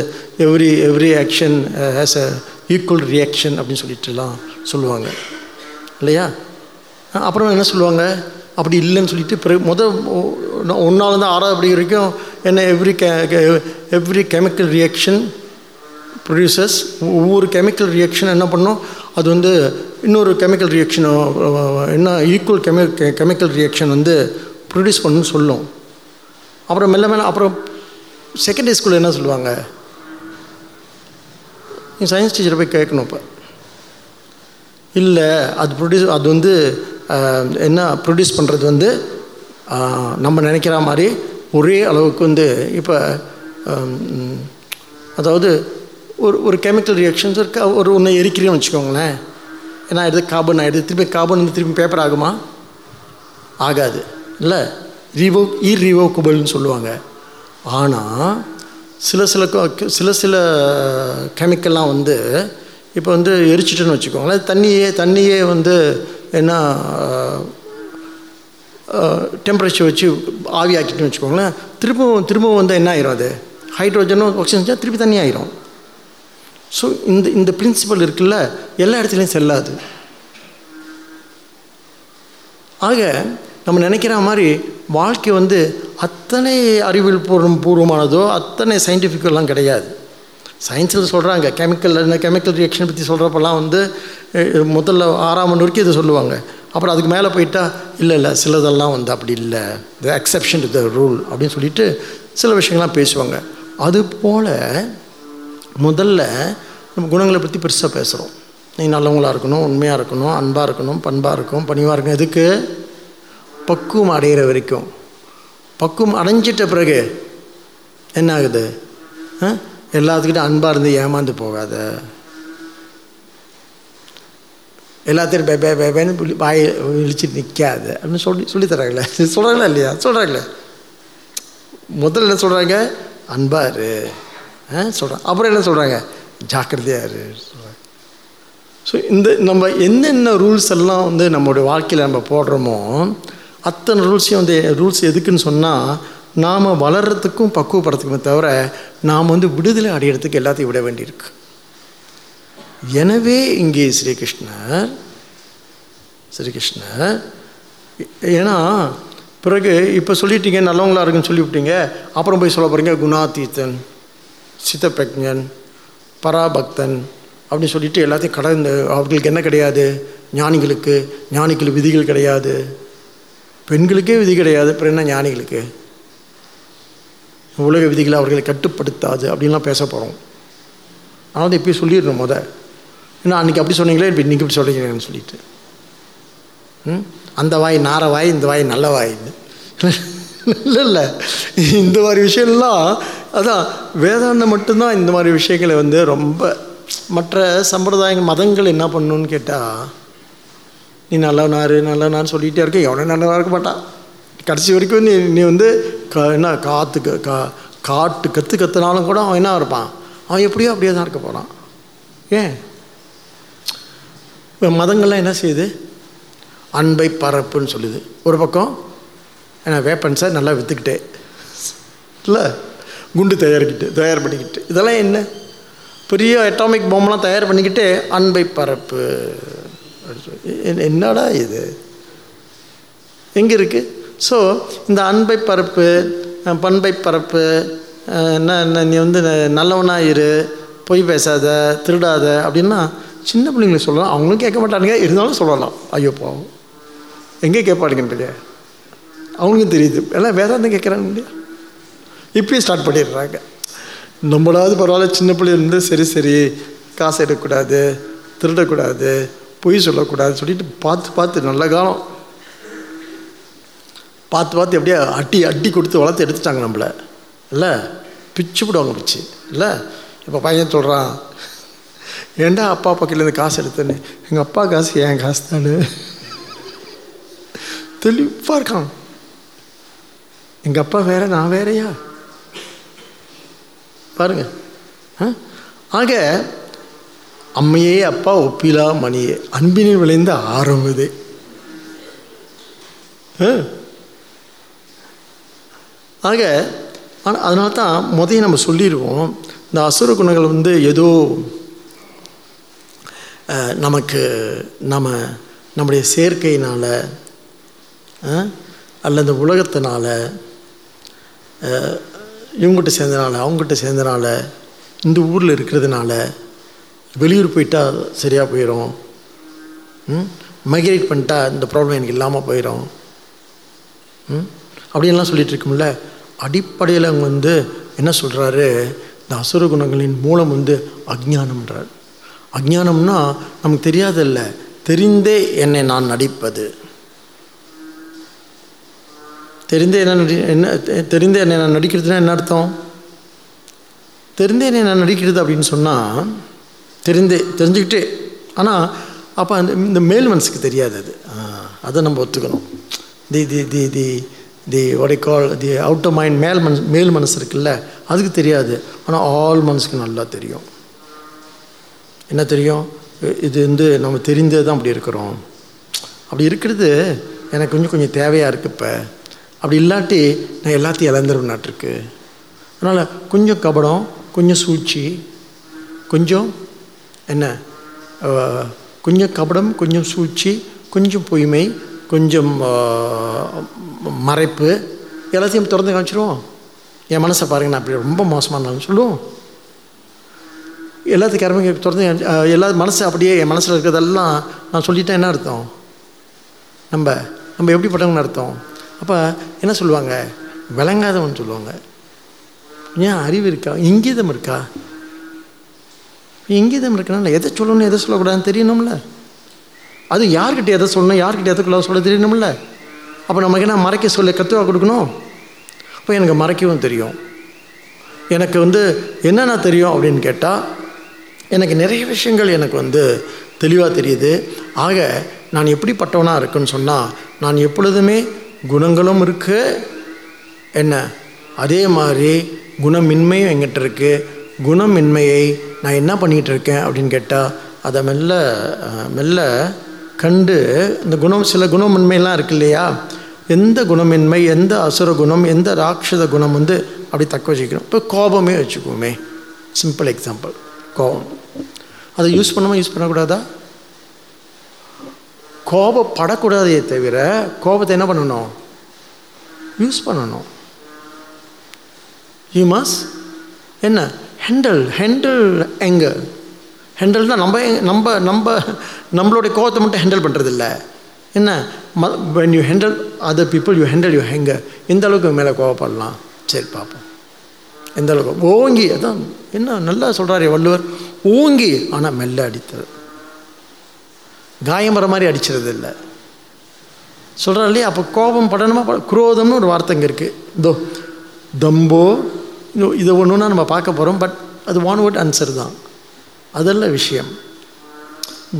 every every action has a equal reaction அப்படின்னு சொல்லிட்டுலாம் சொல்லுவாங்க. இல்லையா? அப்புறம் என்ன சொல்லுவாங்க? அப்படி இல்லைன்னு சொல்லிட்டு பிறகு முதல் ஒன்றாலேருந்து ஆறாவது படி வரைக்கும் என்ன எவ்ரி கே எவ்ரி கெமிக்கல் ரியாக்ஷன் ப்ரொடியூசர்ஸ் ஒவ்வொரு கெமிக்கல் ரியாக்ஷன் என்ன பண்ணோம்? அது வந்து இன்னொரு கெமிக்கல் ரியாக்ஷன் என்ன ஈக்குவல் கெமி கெமிக்கல் ரியாக்ஷன் வந்து ப்ரொடியூஸ் பண்ணணும்னு சொல்லும். அப்புறம் மெல்ல மெல்ல அப்புறம் செகண்டரி ஸ்கூலில் என்ன சொல்லுவாங்க? நீ சயின்ஸ் டீச்சரை போய் கேட்கணும் இப்போ. இல்லை அது ப்ரொடியூஸ் அது வந்து என்ன ப்ரொடியூஸ் பண்ணுறது வந்து நம்ம நினைக்கிற மாதிரி ஒரே அளவுக்கு வந்து இப்போ அதாவது ஒரு ஒரு கெமிக்கல் ரியாக்ஷன்ஸ் இருக்க. ஒரு ஒன்று எரிக்கிறேன்னு வச்சுக்கோங்களேன். ஏன்னா எடுத்து கார்பன் ஆகிடுது திருப்பி கார்பன் வந்து திருப்பி பேப்பர் ஆகுமா? ஆகாது. இல்லை? ரீவோ இரிவோக்கபிள்னு சொல்லுவாங்க. ஆனால் சில சில சில சில கெமிக்கல்லாம் வந்து இப்போ வந்து எரிச்சிட்டுன்னு வச்சுக்கோங்களேன். தண்ணியே தண்ணியே வந்து என்ன டெம்பரேச்சர் வச்சு ஆவி வச்சுக்கோங்களேன். திரும்பவும் திரும்பவும் வந்து என்ன ஆயிரும் அது? ஹைட்ரோஜனும் ஆக்சிஜன் திருப்பி தண்ணி ஆயிரும். ஸோ இந்த இந்த பிரின்சிபல் இருக்குல்ல எல்லா இடத்துலையும் செல்லாது. ஆக நம்ம நினைக்கிற மாதிரி வாழ்க்கை வந்து அத்தனை அறிவியல் பூர்வம் பூர்வமானதோ அத்தனை சயின்டிஃபிக்கெல்லாம் கிடையாது. சயின்ஸில் சொல்கிறாங்க கெமிக்கல் என்ன கெமிக்கல் ரியாக்ஷன் பற்றி சொல்கிறப்பெல்லாம் வந்து முதல்ல ஆறாம் மணி வரைக்கும் இதை சொல்லுவாங்க. அப்புறம் அதுக்கு மேலே போயிட்டா இல்லை இல்லை சிலதெல்லாம் வந்து அப்படி இல்லை. The exception to the rule அப்படின்னு சொல்லிட்டு சில விஷயங்கள்லாம் பேசுவாங்க. அது போல் முதல்ல நம்ம குணங்களை பற்றி பெருசாக பேசுகிறோம் நீ நல்லவங்களாக இருக்கணும் உண்மையாக இருக்கணும் அன்பாக இருக்கணும் பண்பாக இருக்கும் பணிவாக இருக்கணும் எதுக்கு? பக்குவம் அடைகிற வரைக்கும். பக்குவம் அடைஞ்சிட்ட பிறகு என்ன ஆகுது எல்லாத்துக்கிட்ட அன்பாக இருந்து ஏமாந்து போகாத. எல்லாத்தையும் பே பே பேன்னு வாய் இழிச்சிட்டு நிற்காது அப்படின்னு சொல்லி சொல்லித்தராங்களே சொல்கிறாங்களா இல்லையா? சொல்கிறாங்களே முதல்ல என்ன சொல்கிறாங்க அன்பாக இரு. சொல்கிறாங்க அப்புறம் என்ன சொல்கிறாங்க ஜாக்கிரதையாக இரு. சொல்கிறாங்க ஸோ இந்த நம்ம என்னென்ன ரூல்ஸ் எல்லாம் வந்து நம்மளுடைய வாழ்க்கையில் நம்ம போடுறோமோ அத்தனை ரூல்ஸையும் வந்து ரூல்ஸ் எதுக்குன்னு சொன்னால் நாம் வளர்கிறதுக்கும் பக்குவப்படுறதுக்குமே தவிர நாம் வந்து விடுதலை அடையிறதுக்கு எல்லாத்தையும் விட வேண்டியிருக்கு. எனவே இங்கே ஸ்ரீகிருஷ்ணர் ஸ்ரீகிருஷ்ணர் ஏன்னா பிறகு இப்போ சொல்லிட்டீங்க நல்லவங்களாக இருக்குன்னு சொல்லிவிட்டீங்க அப்புறம் போய் சொல்ல போகிறீங்க குணாதீத்தன் சித்தப்பிரஜன் பராபக்தன் அப்படின்னு சொல்லிட்டு எல்லாத்தையும் கடந்து அவர்களுக்கு என்ன கிடையாது? ஞானிகளுக்கு ஞானிகள் விதிகள் கிடையாது. பெண்களுக்கே விதி கிடையாது அப்புறம் என்ன ஞானிகளுக்கு? உலக விதிகளை அவர்களை கட்டுப்படுத்தாது அப்படின்லாம் பேச போகிறோம் ஆனால் இப்போயே சொல்லிடணும் முத. ஏன்னா அன்றைக்கி அப்படி சொன்னீங்களே இப்போ இன்றைக்கி இப்படி சொல்கிறீங்கன்னு சொல்லிட்டு. ம்? அந்த வாய் நார வாய் இந்த வாய் நல்ல வாய்ன்னு இல்லை இல்லை. இந்த மாதிரி விஷயம்லாம் அதான் வேதாந்தம் மட்டும்தான் இந்த மாதிரி விஷயங்களை வந்து ரொம்ப மற்ற சம்பிரதாய மதங்கள் என்ன பண்ணணும்னு கேட்டால் நீ நல்லவனாரு நல்லவனான்னு சொல்லிகிட்டே இருக்க. எவனும் நல்லவனாக இருக்க மாட்டான். கடைசி வரைக்கும் நீ நீ வந்து க என்ன காற்று க- கா காட்டு கற்று கற்றுனாலும் கூட அவன் என்ன இருப்பான்? அவன் எப்படியோ அப்படியே தான் இருக்க போகிறான் ஏன்? இப்போ மதங்கள்லாம் என்ன செய்யுது? அன்பை பரப்புன்னு சொல்லுது. ஒரு பக்கம் ஏன்னா வேப்பன்ஸை நல்லா விற்றுக்கிட்டே இல்லை குண்டு தயாரிக்கிட்டு தயார் பண்ணிக்கிட்டு இதெல்லாம் என்ன? பெரிய அட்டாமிக் பாம்பெலாம் தயார் பண்ணிக்கிட்டு அன்பை பரப்பு. அப்படின்னு என்னடா இது? எங்கே இருக்குது ஸோ இந்த அன்பை பரப்பு பண்பை பரப்பு என்ன என்ன நீ வந்து ந- இரு பொய் பேசாத திருடாத அப்படின்னா சின்ன பிள்ளைங்களுக்கு சொல்லலாம். அவங்களும் கேட்க மாட்டானுங்க இருந்தாலும் சொல்லலாம். ஐயோ பாவம். எங்கே கேட்பாடுங்கன்றீங்க அவங்களுக்கும் தெரியுது. எல்லாம் வேதாந்தம் கேட்குறாங்க இல்லையா? இப்பயே ஸ்டார்ட் பண்ணிடுறாங்க. நம்மளாவது பரவாயில்ல சின்ன பிள்ளைய இருந்து சரி சரி. காசு எடுக்கக்கூடாது திருடக்கூடாது. பொய் சொல்லக்கூடாதுன்னு சொல்லிட்டு பார்த்து பார்த்து நல்ல காலம். பார்த்து பார்த்து எப்படியே அட்டி அட்டி கொடுத்து வளர்த்து எடுத்துட்டாங்க நம்மளை. இல்லை பிச்சு விடுவாங்க பிச்சு. இல்லை இப்போ பையன் சொல்கிறான் ஏண்டா அப்பா பக்கத்துலேருந்து காசு எடுத்தேன்னு? எங்கள் அப்பா காசு என் காசு தானே. தெளிவாக இருக்கான். எங்கள் அப்பா வேற நான் வேறயா? பாருங்க. ஆ? ஆக அம்மையே அப்பா ஒப்பிலா மணியே. அன்பினில் விளைந்த ஆரம் இது. ஆக ஆனால் அதனால தான் முதல்ல நம்ம சொல்லிடுவோம் இந்த அசுர குணங்கள் வந்து ஏதோ நமக்கு நம்ம நம்முடைய சேர்க்கையினால் அல்ல இந்த உலகத்தினால இவங்ககிட்ட சேர்ந்தனால அவங்ககிட்ட சேர்ந்தனால இந்த ஊரில் இருக்கிறதுனால வெளியூர் போயிட்டால் சரியாக போயிடும் மைக்ரேட் பண்ணிட்டா இந்த ப்ராப்ளம் எனக்கு இல்லாமல் போயிடும் ம்? அப்படியெல்லாம் சொல்லிட்டு இருக்கும்ல. அடிப்படையில் அவங்க வந்து என்ன சொல்கிறாரு இந்த அசுர குணங்களின் மூலம் வந்து அஜானம்ன்றார் அஜானம்னா நமக்கு தெரியாதில்ல. தெரிந்தே என்னை நான் நடிப்பது. தெரிந்தே என்ன நடி என்ன தெ- தெரிந்தே என்னை நான் நடிக்கிறதுனா என்ன அர்த்தம்? தெரிந்தே என்னை நான் நடிக்கிறது அப்படின்னு சொன்னால் தெரிந்து தெரிஞ்சுக்கிட்டே ஆனால் அப்போ அந்த இந்த மேல் மனசுக்கு தெரியாது அது. அதை நம்ம ஒத்துக்கணும். The the the the the ஒடைக்கால் தி அவுட்டர் மைண்ட் மேல் மனசு மேல் மனசு இருக்குல்ல அதுக்கு தெரியாது. ஆனால் ஆல் மனசுக்கு நல்லா தெரியும். என்ன தெரியும்? இது வந்து நம்ம தெரிந்தே தான் அப்படி இருக்கிறோம். அப்படி இருக்கிறது எனக்கு கொஞ்சம் கொஞ்சம் தேவையாக இருக்கு இப்போ. அப்படி இல்லாட்டி நான் எல்லாத்தையும் இழந்துருவேனாட்டிருக்கு அதனால் கொஞ்சம் கபடம் கொஞ்சம் சூழ்ச்சி கொஞ்சம் என்ன? கொஞ்சம் கபடம் கொஞ்சம் சூழ்ச்சி கொஞ்சம் பொய்மை கொஞ்சம் மறைப்பு எல்லாத்தையும் திறந்து காமிச்சிருவோம். என் மனசை பாருங்கள் நான் அப்படி ரொம்ப மோசமானாலும் சொல்லுவோம். எல்லாத்துக்கும் இறமைக்கு திறந்து எல்லா மனசு அப்படியே என் மனசில் இருக்கிறதெல்லாம் நான் சொல்லிட்டேன் என்ன அர்த்தம்? நம்ம நம்ம எப்படிப்பட்டவங்கன்னு அர்த்தம்? அப்போ என்ன சொல்லுவாங்க? விளங்காதவன் சொல்லுவாங்க. ஏன் அறிவு இருக்கா? இங்கீதம் இருக்கா? இங்கீதம் இருக்கனால எதை சொல்லணும் எதை சொல்லக்கூடாதுன்னு தெரியணும்ல. அது யார்கிட்ட எதை சொல்லணும் யார்கிட்ட எதை சொல்ல தெரியணும்ல. அப்போ நமக்கு என்ன மறைக்க சொல்ல கத்துவா கொடுக்கணும்? அப்போ எனக்கு மறைக்கவும் தெரியும். எனக்கு வந்து என்னென்ன தெரியும் அப்படின்னு கேட்டால் எனக்கு நிறைய விஷயங்கள் எனக்கு வந்து தெளிவாக தெரியுது. ஆக நான் எப்படிப்பட்டவனாக இருக்குன்னு சொன்னால் நான் எப்பொழுதுமே குணங்களும் இருக்குது என்ன? அதே மாதிரி குணமின்மையும் எங்கிட்ட இருக்குது குணமின்மையை நான் என்ன பண்ணிகிட்டு இருக்கேன் அப்படின்னு கேட்டால் அதை மெல்ல மெல்ல கண்டு இந்த குணம் சில குணமின்மைலாம் இருக்கு இல்லையா? எந்த குணமின்மை எந்த அசுர குணம் எந்த ராட்சத குணம் வந்து அப்படி தக்க வச்சுக்கணும். இப்போ கோபமே வச்சுக்குவோமே. சிம்பிள் எக்ஸாம்பிள் கோபம். அதை யூஸ் பண்ணாமல் யூஸ் பண்ணக்கூடாதா? கோபப்படக்கூடாதே தவிர கோபத்தை என்ன பண்ணணும்? யூஸ் பண்ணணும். யூ மஸ் என்ன? ஹேண்டல் ஹேண்டில் எங்கே ஹெண்டல்னால் நம்ம நம்ம நம்ம நம்மளுடைய கோபத்தை மட்டும் ஹேண்டில் பண்ணுறதில்ல என்ன? ம when you handle other people you handle you hang எந்த அளவுக்கு மேலே கோவப்படலாம்? சரி பார்ப்போம். எந்த அளவுக்கு? ஓங்கி அதான் என்ன நல்லா சொல்கிறாரு வள்ளுவர். ஓங்கி ஆனால் மெல்ல அடித்தது காயம் வர மாதிரி அடிச்சிறது இல்லை சொல்கிறார் இல்லையா? அப்போ கோபம் படணுமா? குரோதம்னு ஒரு வார்த்தைங்க இருக்குது இதோ தம்போ இதை ஒன்றுனா நம்ம பார்க்க போகிறோம் பட் அது ஒன் ஆன்சர் தான். அதல்ல விஷயம்.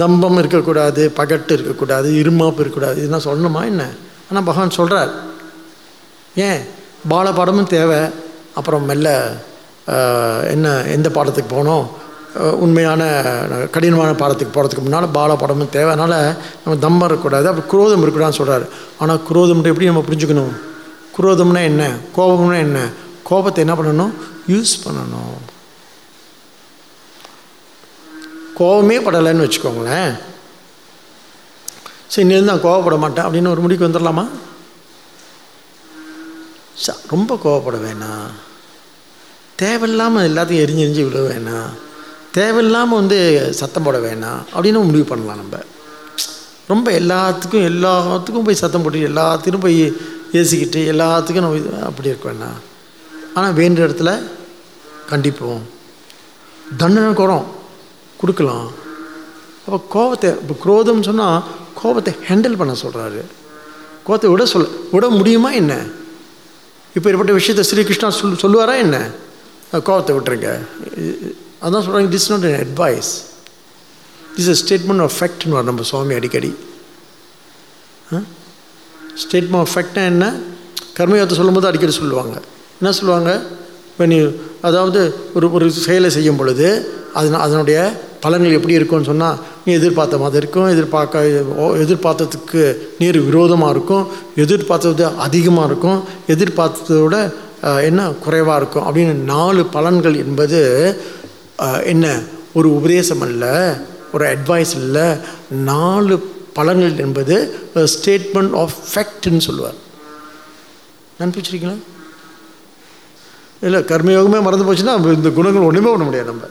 தம்பம் இருக்கக்கூடாது பகட்டு இருக்கக்கூடாது இருமாப்பு இருக்கக்கூடாது இதெல்லாம் சொல்லணுமா என்ன? ஆனால் பகவான் சொல்கிறார் ஏன்? பால பாடமும் தேவை. அப்புறம் மெல்ல என்ன எந்த பாடத்துக்கு போகணும் உண்மையான கடினமான பாடத்துக்கு போகிறதுக்கு முன்னால் பால பாடமும் தேவை. அதனால் நம்ம தம்பம் இருக்கக்கூடாது அப்புறம் குரோதம் இருக்கக்கூடாதுன்னு சொல்கிறாரு ஆனால் குரோதம்ன்ற எப்படி நம்ம புரிஞ்சுக்கணும்? குரோதம்னா என்ன? கோபம்னா என்ன? கோபத்தை என்ன பண்ணணும்? யூஸ் பண்ணணும். கோபமே படலைன்னு வச்சுக்கோங்களேன். சரி இன்னும் நான் கோவப்பட மாட்டேன் அப்படின்னு ஒரு முடிக்கு வந்துடலாமா? ச- ரொம்ப கோவப்பட வேணாம். தேவையில்லாமல் எல்லாத்தையும் எரிஞ்சு எரிஞ்சு விட வேணாம். தேவையில்லாமல் வந்து சத்தம் போட வேணாம் அப்படின்னு முடிவு பண்ணலாம் நம்ம. ரொம்ப எல்லாத்துக்கும் எல்லாத்துக்கும் போய் சத்தம் போட்டு எல்லாத்தையும் போய் ஏசிக்கிட்டு எல்லாத்துக்கும் நம்ம அப்படி இருக்க வேணாம். ஆனால் வேண்டிய இடத்துல கண்டிப்போம். தண்டனை குறம் கொடுக்கலாம். அப்போ கோபத்தை இப்போ குரோதம்னு சொன்னால் கோபத்தை ஹேண்டில் பண்ண சொல்கிறாரு கோபத்தை விட சொல்ல விட முடியுமா என்ன? இப்போ ஏற்பட்ட விஷயத்தை ஸ்ரீகிருஷ்ணா சொல் சொல்லுவாரா என்ன? கோபத்தை விட்டுருங்க. அதான் சொல்கிறாங்க this not an advice this a statement of ஃபேக்ட்னு நம்ம சுவாமி அடிக்கடி. ஸ்டேட்மெண்ட் ஆஃப் ஃபேக்ட்னா என்ன? கர்மயோகத்தை சொல்லும்போது அடிக்கடி சொல்லுவாங்க. என்ன சொல்லுவாங்க? இப்போ நீ அதாவது ஒரு ஒரு செயலை செய்யும் பொழுது அதன் அதனுடைய பலன்கள் எப்படி இருக்கும்னு சொன்னால் நீ எதிர்பார்த்த மாதிரி இருக்கும். எதிர்பார்க்க ஓ- எதிர்பார்த்ததுக்கு நீர் விரோதமாக இருக்கும். எதிர்பார்த்தது அதிகமாக இருக்கும். எதிர்பார்த்ததோட என்ன குறைவாக இருக்கும். அப்படின்னு நாலு பலன்கள் என்பது என்ன ஒரு உபதேசம் அல்ல ஒரு அட்வைஸ் இல்லை. நாலு பலன்கள் என்பது ஸ்டேட்மெண்ட் ஆஃப் ஃபேக்ட்னு சொல்லுவார். நினைப்பிச்சிருக்கீங்களா இல்லை கர்மயோகமே மறந்து போச்சுன்னா இந்த குணங்கள் ஒன்றுமே பண்ண முடியாது நம்ம.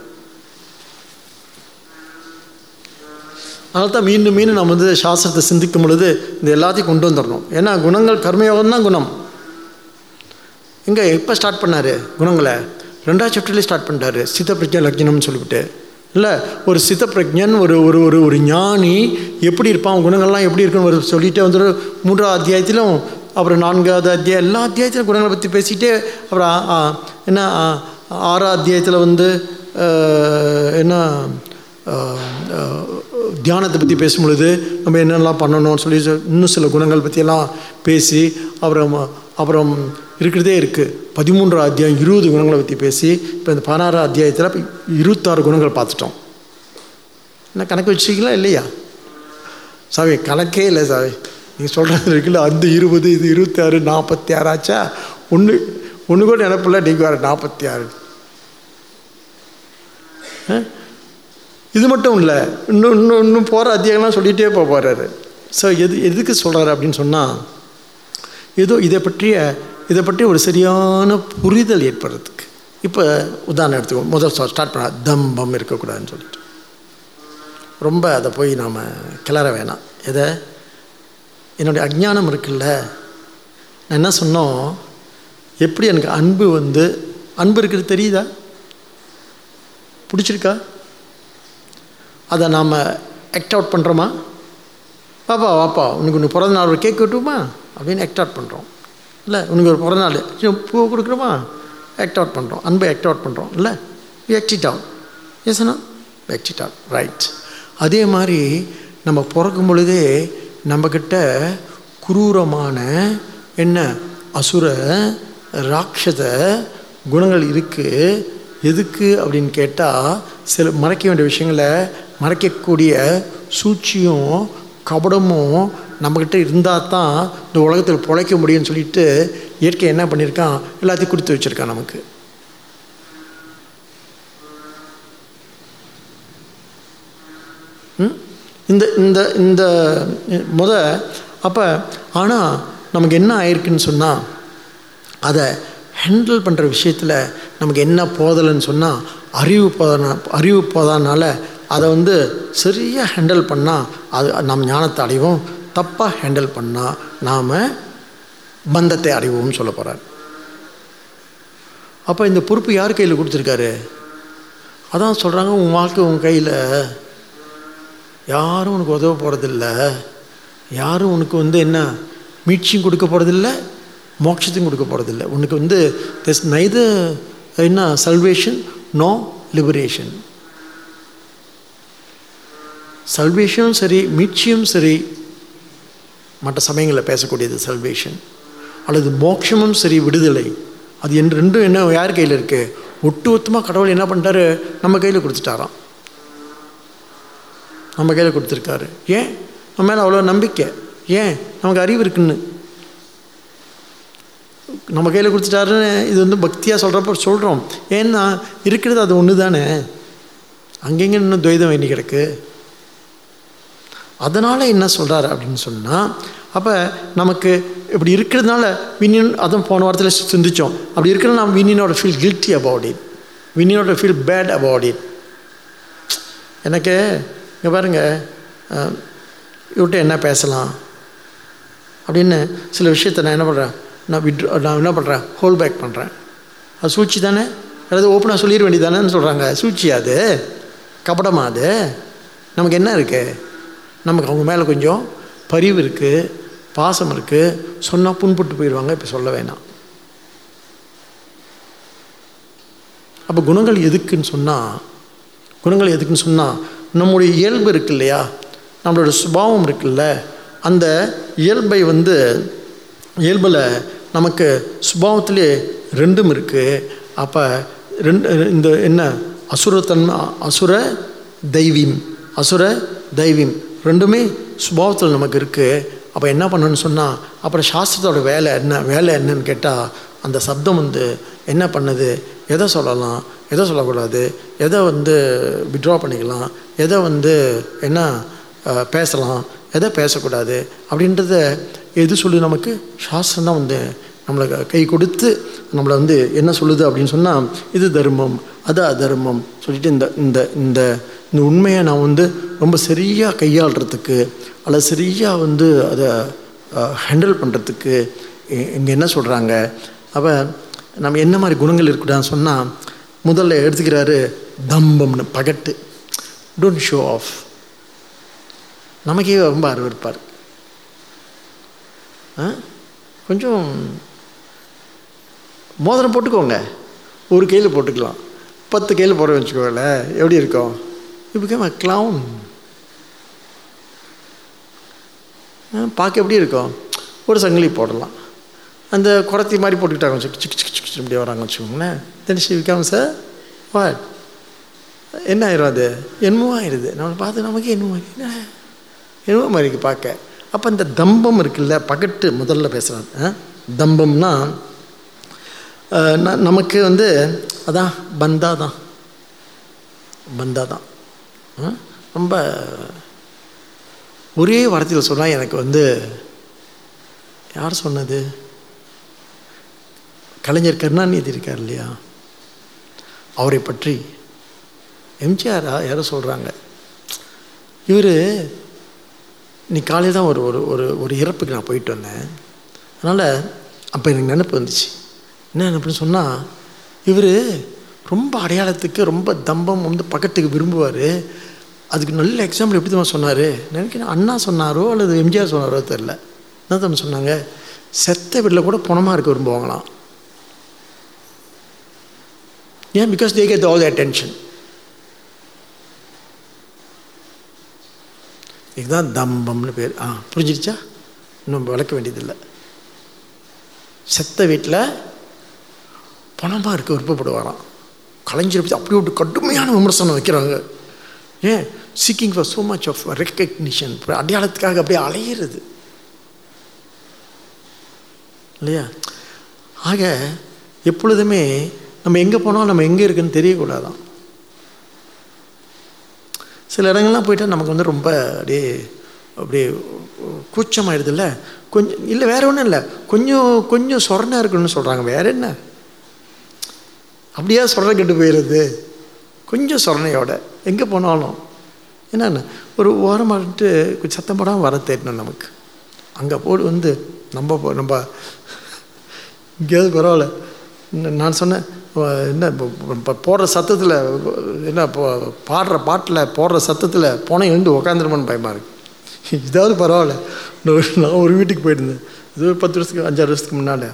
அதனால தான் மீண்டும் மீண்டும் நம்ம வந்து சாஸ்திரத்தை சிந்திக்கும் பொழுது இந்த எல்லாத்தையும் கொண்டு வந்துடணும். ஏன்னா குணங்கள் கர்மயோகம் தான் குணம். எங்கே எப்போ ஸ்டார்ட் பண்ணார் குணங்களை? ரெண்டாவது சாப்டர்லேயே ஸ்டார்ட் பண்ணிட்டாரு. சித்த பிரஜா லக்னம்னு சொல்லிவிட்டு இல்லை ஒரு சித்த பிரஜன் ஒரு ஒரு ஒரு ஒரு ஞானி எப்படி இருப்பான்? குணங்கள்லாம் எப்படி இருக்குன்னு ஒரு சொல்லிகிட்டே வந்துட்டு மூன்றாவது அத்தியாயத்திலும் அப்புறம் நான்காவது அத்தியாயம் எல்லா அத்தியாயத்திலும் குணங்களை பற்றி பேசிகிட்டே அப்புறம் என்ன ஆறாம் ஆறாவது அத்தியாயத்தில் வந்து என்ன தியானத்தை பற்றி பேசும்பொழுது நம்ம என்னெல்லாம் பண்ணணும்னு சொல்லி இன்னும் சில குணங்கள் பற்றியெல்லாம் பேசி அப்புறம் அப்புறம் இருக்கிறதே இருக்குது பதிமூன்றாம் அத்தியாயம் இருபது குணங்களை பற்றி பேசி இப்போ இந்த பதினாறாம் அத்தியாயத்தில் இருபத்தாறு குணங்கள் பார்த்துட்டோம். என்ன கணக்கு வச்சுருக்கீங்களா இல்லையா? சாவி கணக்கே இல்லை சாவி நீங்கள் சொல்கிறது இருக்குல்ல அந்த இருபது இது இருபத்தாறு நாற்பத்தி ஆறாச்சா ஒன்று ஒன்று கூட நினப்பில்ல நீங்கள் வேறு நாற்பத்தி ஆறு இது மட்டும் இல்லை இன்னும் இன்னும் இன்னும் போகிற அத்தியாயம்லாம் சொல்லிகிட்டே போக போகிறாரு ஸோ எது எதுக்கு சொல்கிறாரு அப்படின்னு சொன்னால் ஏதோ இதை பற்றிய இதை பற்றி ஒரு சரியான புரிதல் ஏற்படுறதுக்கு. இப்போ உதாரணம் எடுத்துக்கோ முதல் ஸ்டார்ட் பண்ண தம்பம் இருக்கக்கூடாதுன்னு சொல்லிட்டு. ரொம்ப அதை போய் நாம் கிளற வேணாம். எதை? என்னுடைய அஜ்ஞானம் இருக்குல்ல? நான் என்ன சொன்னோம்? எப்படி எனக்கு அன்பு வந்து அன்பு இருக்கிறது தெரியுதா? பிடிச்சிருக்கா? அதை நாம் ஆக்ட் அவுட் பண்ணுறோமா பாப்பா வாப்பா உனக்கு உனக்கு பிறந்த நாள் ஒரு கேக் வெட்டுமா அப்படின்னு ஆக்ட் அவுட் பண்ணுறோம் இல்லை உனக்கு ஒரு பிறந்த நாள் பூ கொடுக்குறோமா? ஆக்ட் அவுட் பண்ணுறோம் அன்பை ஆக்ட் அவுட் பண்ணுறோம் இல்லை ஆக்ட் இட் அவுட் எஸ்னா ஆக்ட் இட் அவுட் ரைட் அதே மாதிரி நம்ம பிறக்கும் பொழுதே நம்மக்கிட்ட குரூரமான என்ன அசுர ராட்சத குணங்கள் இருக்குது எதுக்கு அப்படின்னு கேட்டால் சில மறைக்க வேண்டிய விஷயங்களை மறைக்கக்கூடிய சூழ்ச்சியும் கபடமும் நம்மக்கிட்ட இருந்தால் தான் இந்த உலகத்தில் பிழைக்க முடியும்னு சொல்லிட்டு இயற்கை என்ன பண்ணியிருக்கான்? எல்லாத்தையும் கொடுத்து வச்சுருக்கான் நமக்கு. ம்? இந்த இந்த இந்த முத அப்போ ஆனால் நமக்கு என்ன ஆயிருக்குன்னு சொன்னால் அதை ஹேண்டில் பண்ணுற விஷயத்தில் நமக்கு என்ன போதலைன்னு சொன்னால் அறிவு போதனா அறிவு போதானால அதை வந்து சரியாக ஹேண்டில் பண்ணால் அது நாம் ஞானத்தை அடைவோம். தப்பாக ஹேண்டில் பண்ணால் நாம் பந்தத்தை அடைவோம்னு சொல்ல போகிறார் அப்போ இந்த பொறுப்பு யார் கையில் கொடுத்துருக்காரு? அதான் சொல்கிறாங்க உன் வாழ்க்கை உன் கையில். யாரும் உனக்கு உதவ போகிறதில்ல யாரும் உனக்கு வந்து என்ன மீட்சியும் கொடுக்க போகிறதில்ல மோட்சத்தையும் கொடுக்க போகிறதில்ல உனக்கு வந்து திஸ் நைது என்ன சல்வேஷன் நோ லிபரேஷன் சல்வேஷனும் சரி மீட்சியும் சரி மற்ற சமயங்களில் பேசக்கூடியது சல்வேஷன் அல்லது மோட்சமும் சரி விடுதலை. அது என் ரெண்டும் என்ன யார் கையில் இருக்குது ஒட்டுமொத்தமாக கடவுள் என்ன பண்ணிட்டாரு? நம்ம கையில் கொடுத்துட்டாராம். நம்ம கையில் கொடுத்துருக்காரு. ஏன்? நம்ம மேலே அவ்வளோ நம்பிக்கை. ஏன்? நமக்கு அறிவு இருக்குன்னு. நம்ம கையில் கொடுத்துட்டாருன்னு இது வந்து பக்தியாக சொல்கிறப்ப சொல்கிறோம் ஏன்னா இருக்கிறது அது ஒன்று தானே அங்கெங்கே இன்னும் துவைதம் வேண்டி கிடக்கு. அதனால் என்ன சொல்கிறார் அப்படின்னு சொன்னால் அப்போ நமக்கு இப்படி இருக்கிறதுனால வினியன் அதுவும் போன வாரத்தில் சிந்தித்தோம் அப்படி இருக்கிற நாம் வின்னினோட ஃபீல் கில்ட்டி அபவுட் இட் வின்னினோட ஃபீல் பேட் அபவுட் இட் எனக்கு இங்கே பாருங்கள் இவர்கிட்ட என்ன பேசலாம்? அப்படின்னு சில விஷயத்த நான் என்ன பண்ணுறேன் நான் விட் நான் என்ன பண்ணுறேன் ஹோல் பேக் பண்ணுறேன் அது சூழ்ச்சி தானே? அதாவது ஓப்பனாக சொல்லிட வேண்டியதானேன்னு சொல்கிறாங்க சூழ்ச்சி அது. கபடமாக அது? நமக்கு என்ன இருக்குது நமக்கு அவங்க மேலே கொஞ்சம் பரிவு இருக்குது பாசம் இருக்குது சொன்னால் புண்பட்டு போயிடுவாங்க இப்போ சொல்ல வேணாம். அப்போ குணங்கள் எதுக்குன்னு சொன்னால் குணங்கள் எதுக்குன்னு சொன்னால் நம்முடைய இயல்பு இருக்கு இல்லையா நம்மளோட சுபாவம் இருக்குல்ல? அந்த இயல்பை வந்து இயல்பில் நமக்கு சுபாவத்திலே ரெண்டும் இருக்குது அப்போ ரெண்டு இந்த என்ன? அசுரத்தன்மை அசுர தெய்வீம். அசுர தெய்வீம். ரெண்டுமே சுபாவத்தில் நமக்கு இருக்குது அப்போ என்ன பண்ணணும்னு சொன்னால் அப்புறம் சாஸ்திரத்தோட வேலை என்ன? வேலை என்னன்னு கேட்டால் அந்த சப்தம் வந்து என்ன பண்ணுது? எதை சொல்லலாம்? எதை சொல்லக்கூடாது? எதை வந்து விட்ரா பண்ணிக்கலாம்? எதை வந்து என்ன பேசலாம்? எதை பேசக்கூடாது? அப்படின்றத எது சொல்லுது நமக்கு? சாஸ்திரம் தான் வந்து நம்மளை க- கை கொடுத்து நம்மளை வந்து என்ன சொல்லுது அப்படின்னு சொன்னால் இது தர்மம் அது அதர்மம் சொல்லிட்டு இந்த இந்த இந்த இந்த உண்மையை நான் வந்து ரொம்ப சரியாக கையாளுறதுக்கு அல்லது சரியாக வந்து அதை ஹேண்டில் பண்ணுறதுக்கு இங்கே என்ன சொல்கிறாங்க அப்போ நம்ம என்ன மாதிரி குணங்கள் இருக்குடான்னு சொன்னால் முதல்ல எடுத்துக்கிறாரு தம்பம்னு பகட்டு. டோன்ட் ஷோ ஆஃப் நமக்கே ரொம்ப அருவருப்பார். ஆ? கொஞ்சம் மோதிரம் போட்டுக்கோங்க. ஒரு கையில் போட்டுக்கலாம். பத்து கையில் போட வச்சுக்கோங்களேன் எப்படி இருக்கும்? இப்போ க்ளவுன் பார்க்க எப்படி இருக்கும்? ஒரு சங்கிலி போடலாம். அந்த குடத்தி மாதிரி போட்டுக்கிட்டாங்க. சிக் சிக்கு இப்படி வராங்க வச்சுக்கோங்களேன். Then she become sir what என்ன ஆயிரும் அது? என்னமோ ஆயிடுது. நம்மளை பார்த்து நமக்கு என்னமோ என்ன? என்னமோ மாதிரி பார்க்க. அப்போ இந்த தம்பம் இருக்குல்ல பகட்டு முதல்ல பேசுகிறாங்க தம்பம்னா நமக்கு வந்து அதான் பந்தா தான். பந்தா தான். ஆ? ரொம்ப ஒரே வார்த்தையில் சொன்னால் எனக்கு வந்து யார் சொன்னது? கலைஞர் கருணாநிதி இருக்கார் இல்லையா? அவரை பற்றி எம்ஜிஆரா யாரோ சொல்கிறாங்க இவர் நீ காலையில் தான் ஒரு ஒரு ஒரு ஒரு இறப்புக்கு நான் போயிட்டு வந்தேன். அதனால் அப்போ எனக்கு நினப்பு வந்துச்சு. என்ன நினப்புன்னு சொன்னால் இவர் ரொம்ப அடையாளத்துக்கு ரொம்ப தம்பம் வந்து பக்கத்துக்கு விரும்புவார். அதுக்கு நல்ல எக்ஸாம்பிள் எப்படி தான் சொன்னார்? நினைக்கிறேன் அண்ணா சொன்னாரோ அல்லது எம்ஜிஆர் சொன்னாரோ தெரில என்ன தான் சொன்னாங்க? செத்த வீட்டில் கூட பணமாக இருக்க விரும்புவாங்களாம். ஏன் because they get all the attention. இதுதான் தம்பம்னு பேர். ஆ புரிஞ்சிருச்சா? இன்னும் வளர்க்க வேண்டியதில்லை. செத்த வீட்டில் பணமாக இருக்க விருப்பப்படுவாராம். கலைஞரை பற்றி அப்படி ஒரு கடுமையான விமர்சனம் வைக்கிறாங்க. ஏன் seeking for so much of recognition அடையாளத்துக்காக அப்படியே அலையிறது. இல்லையா? ஆக எப்பொழுதுமே நம்ம எங்கே போனாலும் நம்ம எங்கே இருக்குன்னு தெரியக்கூடாதான். சில இடங்கள்லாம் போயிட்டால் நமக்கு வந்து ரொம்ப அப்படியே அப்படியே கூச்சமாயிடுதுல்ல? கொஞ்சம் இல்லை வேறு ஒன்றும் இல்லை. கொஞ்சம் கொஞ்சம் சொரணை இருக்கணும்னு சொல்கிறாங்க வேற என்ன? அப்படியே சொரணை கெட்டு போயிடுது கொஞ்சம் சொரணையோட எங்கே போனாலும். என்னென்ன? ஒரு ஓரமாட்டு கொஞ்சம் சத்தம் போடாமல் வர தேடணும் நமக்கு. அங்கே போடு வந்து நம்ம போ- நம்ம இங்கேயாவது பரவாயில்ல. நான் சொன்னேன் என்ன இப்போ போடுற சத்தத்தில் என்ன இப்போ பாடுற பாட்டில் போடுற சத்தத்தில் போன எழுந்து உக்காந்துருமான்னு பயமாக இருக்கு. இதாவது பரவாயில்ல. நான் நான் ஒரு வீட்டுக்கு போயிருந்தேன். இது ஒரு பத்து வருஷத்துக்கு அஞ்சாறு வருஷத்துக்கு முன்னாடி.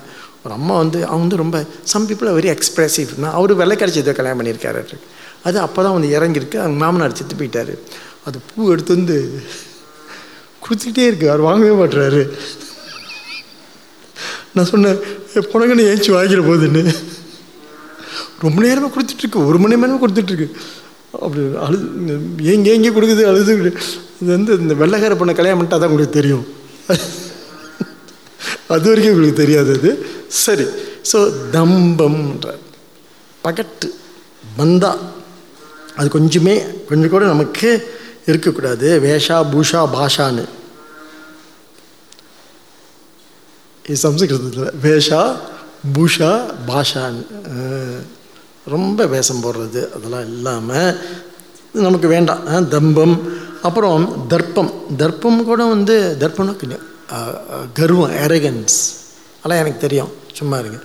ஒரு அம்மா வந்து அவங்க வந்து ரொம்ப சம் பீப்புள் வெரி எக்ஸ்ப்ரெசிவ் நான் அவர் வெள்ளை கிடச்சதை கல்யாணம் பண்ணியிருக்காரு. அது அப்போ தான் வந்து இறங்கியிருக்கு. அவங்க மாமனார் செத்து போயிட்டார். அது பூ எடுத்து வந்து கொடுத்துக்கிட்டே இருக்கு. அவர் வாங்கவே மாட்டுறாரு நான் சொன்னேன் புனங்கன்னு ஏச்சு வாங்கிற போகுதுன்னு. ரொம்ப நேரமாக கொடுத்துட்ருக்கு. ஒரு மணி நேரமாக கொடுத்துட்ருக்கு. அப்படி அழுது ஏங்க எங்கே கொடுக்குது அழுது. இது வந்து இந்த வெள்ளைக்கார பண்ண கல்யாணம் பண்ணிட்டா தான் உங்களுக்கு தெரியும். *laughs* அது வரைக்கும் உங்களுக்கு தெரியாது அது. சரி. ஸோ தம்பம்ன்ற பகட்டு பந்தா அது கொஞ்சமே கொஞ்சம் கூட நமக்கு இருக்கக்கூடாது. வேஷா பூஷா பாஷான்னு. இது சம்ஸ்கிருதத்தில் வேஷா பூஷா பாஷான்னு. ரொம்ப வேஷம் போடுறது அதெல்லாம் இல்லாமல் நமக்கு வேண்டாம். தம்பம். அப்புறம் தர்ப்பம். தர்ப்பம் கூட வந்து தர்ப்பம்னா கொஞ்சம், கர்வம் அரகன்ஸ் அதெல்லாம் எனக்கு தெரியும். சும்மா இருங்க.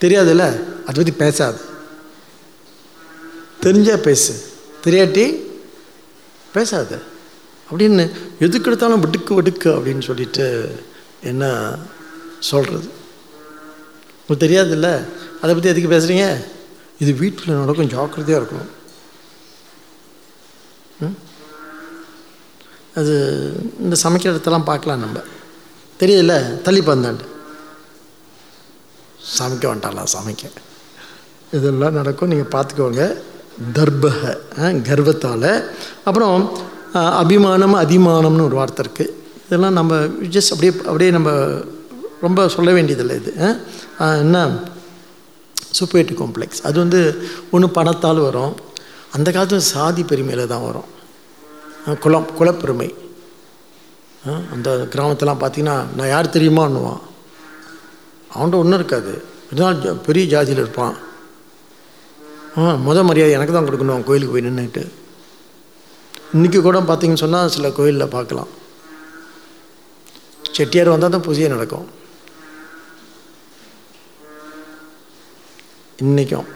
தெரியாதுல்ல? அதை பற்றி பேசாது. தெரிஞ்சால் பேசு. தெரியாட்டி பேசாது. அப்படின்னு எதுக்கு எடுத்தாலும் விடுக்கு விடுக்கு அப்படின்னு சொல்லிட்டு என்ன சொல்கிறது உங்களுக்கு தெரியாதுல்ல? அதை பற்றி எதுக்கு பேசுகிறீங்க இது வீட்டில் நடக்கும் ஜாக்கிரதையாக இருக்கணும். ம்? அது இந்த சமைக்கிற இடத்தெல்லாம் பார்க்கலாம் நம்ம. தெரியல தள்ளி பந்தாண்டு சமைக்க வேண்டாம்லாம் சமைக்க. இதெல்லாம் நடக்கும் நீங்கள் பார்த்துக்கோங்க. தர்பக கர்வத்தால் அப்புறம் அபிமானம் அதிமானம்னு ஒரு வார்த்தை இருக்குது இதெல்லாம் நம்ம ஜஸ்ட் அப்படியே அப்படியே நம்ம ரொம்ப சொல்ல வேண்டியதில்லை இது என்ன? Superiority complex. அது வந்து ஒன்று பணத்தால் வரும். அந்த காலத்தில் சாதி பெருமையில் தான் வரும். குளம் குலம் குலப்பெருமை அந்த கிராமத்தெல்லாம் பார்த்தீங்கன்னா நான் யார் தெரியுமான்னுவான். அவன்கிட்ட ஒன்றும் இருக்காது. இருந்தாலும் பெரிய ஜாதியில் இருப்பான். ஆ முத மரியாதை எனக்கு தான் கொடுக்கணும் அவன் கோயிலுக்கு போய் நின்றுட்டு இன்றைக்கி கூட பார்த்தீங்கன்னு சொன்னால் சில கோயிலில் பார்க்கலாம் செட்டியார் வந்தால் தான் பூஜையே நடக்கும். இன்றைக்கும்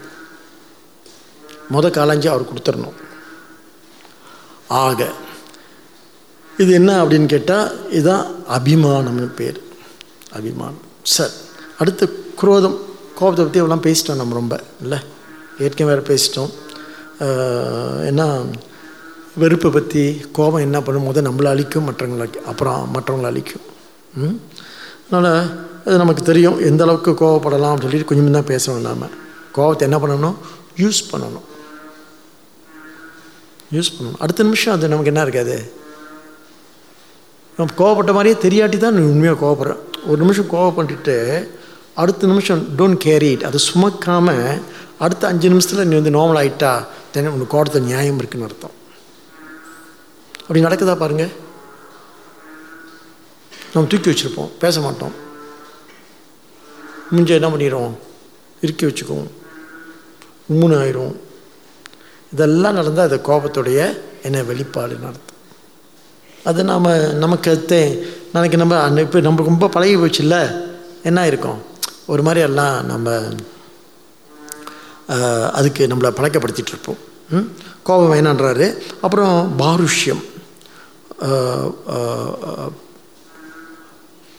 முத காலஞ்சி அவர் கொடுத்துடணும். ஆக இது என்ன அப்படின்னு கேட்டால் இதுதான் அபிமானம்னு பேர். அபிமானம். சார் அடுத்து குரோதம். கோபத்தை பற்றி எவ்வளோ பேசிட்டோம் நம்ம ரொம்ப இல்லை? ஏற்கனவே வேறு பேசிட்டோம். ஏன்னா என்ன வெறுப்பை பற்றி கோபம் என்ன பண்ணும் போது நம்மளை அழிக்கும் மற்றவங்களை அப்புறம் மற்றவங்களை அழிக்கும். ம்? அதனால் அது நமக்கு தெரியும் எந்த அளவுக்கு கோவப்படலாம் சொல்லிட்டு கொஞ்சம் தான் பேசணும் நாம. கோபத்தை என்ன பண்ணணும்? யூஸ் பண்ணணும். யூஸ் பண்ணணும். அடுத்த நிமிஷம் அது நமக்கு என்ன இருக்காது? நம்ம கோவப்பட்ட மாதிரியே தெரியாட்டி தான் நீ உண்மையாக கோவப்படுறேன் ஒரு நிமிஷம் கோவப்பட்டுட்டு அடுத்த நிமிஷம் டோன்ட் கேரி இட் அதை சுமக்காமல் அடுத்த அஞ்சு நிமிஷத்தில் நீ வந்து நார்மல் ஆகிட்டா தென் உனக்கு கோபத்தில் நியாயம் இருக்குன்னு அர்த்தம். அப்படி நடக்குதா பாருங்கள் நம்ம தூக்கி வச்சுருப்போம். பேச மாட்டோம். முடிஞ்ச என்ன பண்ணிடுவோம் இறுக்கி வச்சுக்குவோம். உம்முன்னு ஆயிரும் இதெல்லாம் நடந்தால் அது கோபத்துடைய என்ன வெளிப்பாடு நடத்தும். அது நாம் நமக்கு அது நாளைக்கு நம்ம இப்போ நம்ம ரொம்ப பழகி போச்சுல்ல? என்ன இருக்கும் ஒரு மாதிரி எல்லாம் நம்ம அதுக்கு நம்மளை பழக்கப்படுத்திகிட்டு இருப்போம். கோபம் வேணான்றாரு. அப்புறம் பாருஷ்யம்.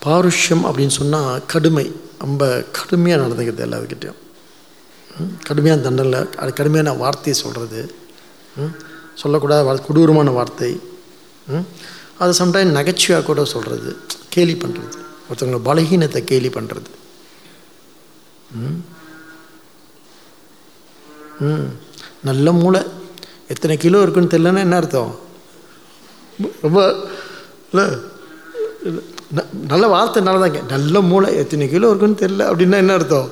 பாருஷ்யம் அப்படின்னு சொன்னால் கடுமை. ரொம்ப கடுமையாக நடந்துக்கிறது எல்லாத்துக்கிட்டையும் கடுமையான தண்டனை அது கடுமையான வார்த்தையை சொல்கிறது சொல்லக்கூடாத வார்த்தை கொடூரமான வார்த்தை. ம்? அது சம்டைம் நகைச்சுவையாக கூட சொல்கிறது கேலி பண்ணுறது ஒருத்தவங்களோட பலகீனத்தை கேலி பண்ணுறது ம்? நல்ல மூளை. எத்தனை கிலோ இருக்குன்னு தெரியலன்னா என்ன அர்த்தம்? ரொம்ப இல்லை ந- நல்ல வார்த்தை நல்லதாங்க. நல்ல மூளை எத்தனை கிலோ இருக்குன்னு தெரியல அப்படின்னா என்ன அர்த்தம்?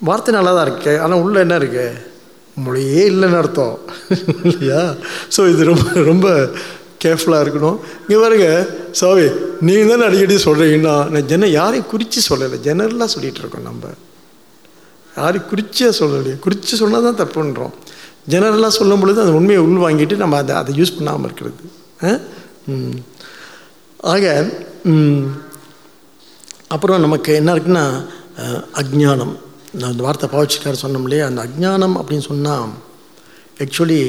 வார்த்தை நல்லா தான் இருக்கு ஆனால் உள்ளே என்ன இருக்கு? மொழியே இல்லைன்னு அர்த்தம். இல்லையா? ஸோ இது ரொம்ப ரொம்ப கேர்ஃபுல்லாக இருக்கணும். இங்கே பாருங்க சாவி நீங்கள் தானே அடிக்கடி சொல்கிறீங்கன்னா நான் ஜன யாரையும் குறித்து சொல்லலை. ஜெனரலாக சொல்லிகிட்டு இருக்கோம் நம்ம. யாரையும் குறிச்சியாக சொல்லலையே. குறித்து சொன்னால் தான் தப்புன்றோம். ஜெனரலாக சொல்லும் பொழுது அந்த உண்மையை உள் வாங்கிட்டு நம்ம அதை அதை யூஸ் பண்ணாமல் இருக்கிறது. ஆ? ம். ஆக அப்புறம் நமக்கு என்ன இருக்குன்னா அஜ்ஞானம். நான் அந்த வார்த்தை பாவச்சிக்கார் சொன்னோம் இல்லையா அந்த அஜ்ஞானம் அப்படின்னு சொன்னால் ஆக்சுவலி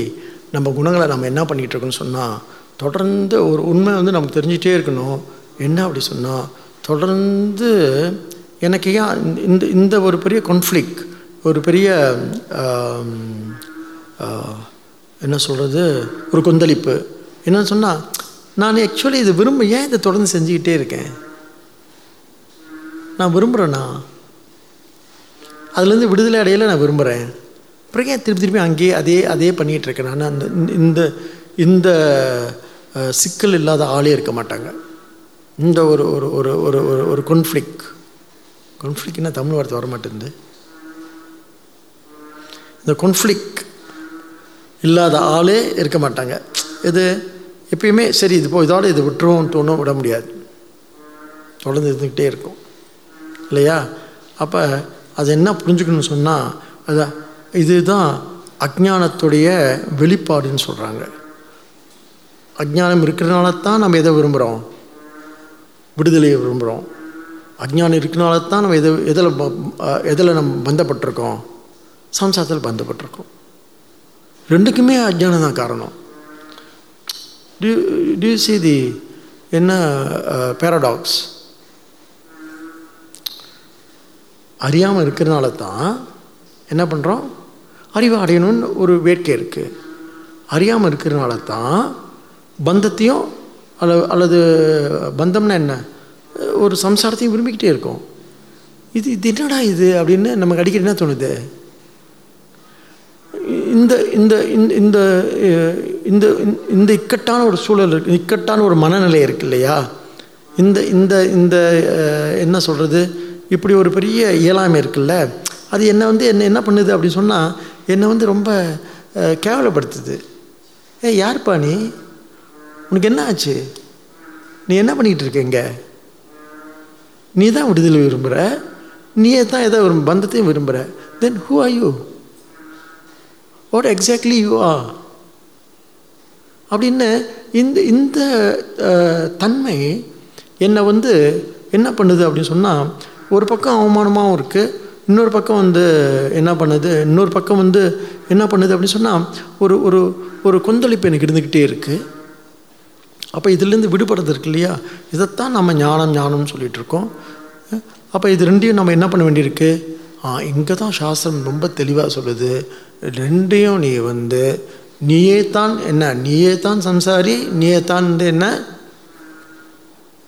நம்ம குணங்களை நம்ம என்ன பண்ணிகிட்டு இருக்கோம்னு சொன்னால் தொடர்ந்து ஒரு உண்மை வந்து நமக்கு தெரிஞ்சிட்டே இருக்கணும். என்ன அப்படி சொன்னால் தொடர்ந்து எனக்கு ஏன் இந்த இந்த ஒரு பெரிய கான்ஃப்ளிக் ஒரு பெரிய என்ன சொல்கிறது ஒரு கொந்தளிப்பு. என்னன்னு சொன்னால் நான் ஆக்சுவலி இது விரும்ப ஏன் இதை தொடர்ந்து செஞ்சுக்கிட்டே இருக்கேன்? நான் விரும்புகிறேன்னா அதுலேருந்து விடுதலை அடையில நான் விரும்புகிறேன். அப்புறம் ஏன் திருப்பி திருப்பி அங்கேயே அதே அதே பண்ணிகிட்டு இருக்கேன் நான் அந்த இந்த இந்த சிக்கல் இல்லாத ஆளே இருக்க மாட்டாங்க. இந்த ஒரு ஒரு ஒரு ஒரு ஒரு ஒரு கொன்ஃப்ளிக் கொன்ஃப்ளிக்னா தமிழ் வார்த்தை வர மாட்டேங்குது இந்த கொன்ஃப்ளிக் இல்லாத ஆளே இருக்க மாட்டாங்க. இது எப்பயுமே சரி இது போ இதோட இது விட்டுருவோம் தோணும் விட முடியாது. தொடர்ந்து இருந்துக்கிட்டே இருக்கும். இல்லையா? அப்போ அது என்ன புரிஞ்சுக்கணும்னு சொன்னால் அது இதுதான் அஜ்ஞானத்துடைய வெளிப்பாடுன்னு சொல்கிறாங்க அஜ்ஞானம் இருக்கிறனால தான் நம்ம எதை விரும்புகிறோம் விடுதலையை விரும்புகிறோம் அஜ்ஞானம் இருக்கிறனால தான் நம்ம எதை எதில் எதில் நம்ம பந்தப்பட்டிருக்கோம்? சம்சாரத்தில் பந்தப்பட்டிருக்கோம். ரெண்டுக்குமே அஜ்ஞானம் தான் காரணம். டியூ டியூ சி தி என்ன uh, பேரடாக்ஸ் அறியாமல் இருக்கிறதுனால தான் என்ன பண்ணுறோம் அறிவை அடையணும்னு ஒரு வேட்கை இருக்குது அறியாமல் இருக்கிறதுனால தான் பந்தத்தையும் அல்ல அல்லது பந்தம்னா என்ன? ஒரு சம்சாரத்தையும் விரும்பிக்கிட்டே இருக்கும். இது இது என்னடா இது அப்படின்னு நமக்கு அடிக்கடி என்ன தோணுது? இந்த இந்த இந்த- இந்த இந்த இந்த இக்கட்டான ஒரு சூழல் இருக்கு இக்கட்டான ஒரு மனநிலை இருக்கு இல்லையா? இந்த இந்த இந்த என்ன சொல்கிறது இப்படி ஒரு பெரிய இயலாமை இருக்குல்ல? அது என்னை வந்து என்ன என்ன பண்ணுது அப்படின்னு சொன்னால் என்னை வந்து ரொம்ப கேவலப்படுத்துது. ஏ யார்ப்பா நீ? உனக்கு என்ன ஆச்சு? நீ என்ன பண்ணிக்கிட்டு இருக்க இங்கே? நீ தான் விடுதலை விரும்புகிற நீயே தான் ஏதோ ஒரு பந்தத்தையும் விரும்புகிற then who are you what exactly you are அப்படின்னு இந்த இந்த தன்மை என்னை வந்து என்ன பண்ணுது அப்படின்னு சொன்னால் ஒரு பக்கம் அவமானமாகவும் இருக்குது இன்னொரு பக்கம் வந்து என்ன பண்ணுது இன்னொரு பக்கம் வந்து என்ன பண்ணுது அப்படின்னு சொன்னால் ஒரு ஒரு ஒரு கொந்தளிப்பு எனக்கு இருந்துக்கிட்டே இருக்குது அப்போ இதுலேருந்து விடுபடுறது இருக்கு இல்லையா? இதைத்தான் நம்ம ஞானம் ஞானம்னு சொல்லிகிட்டு இருக்கோம். அப்போ இது ரெண்டையும் நம்ம என்ன பண்ண வேண்டியிருக்கு? ஆ இங்கே தான் சாஸ்திரம் ரொம்ப தெளிவாக சொல்லுது. ரெண்டையும் நீ வந்து நீயே தான் என்ன? நீயே தான் சம்சாரி நீயே தான் வந்து என்ன?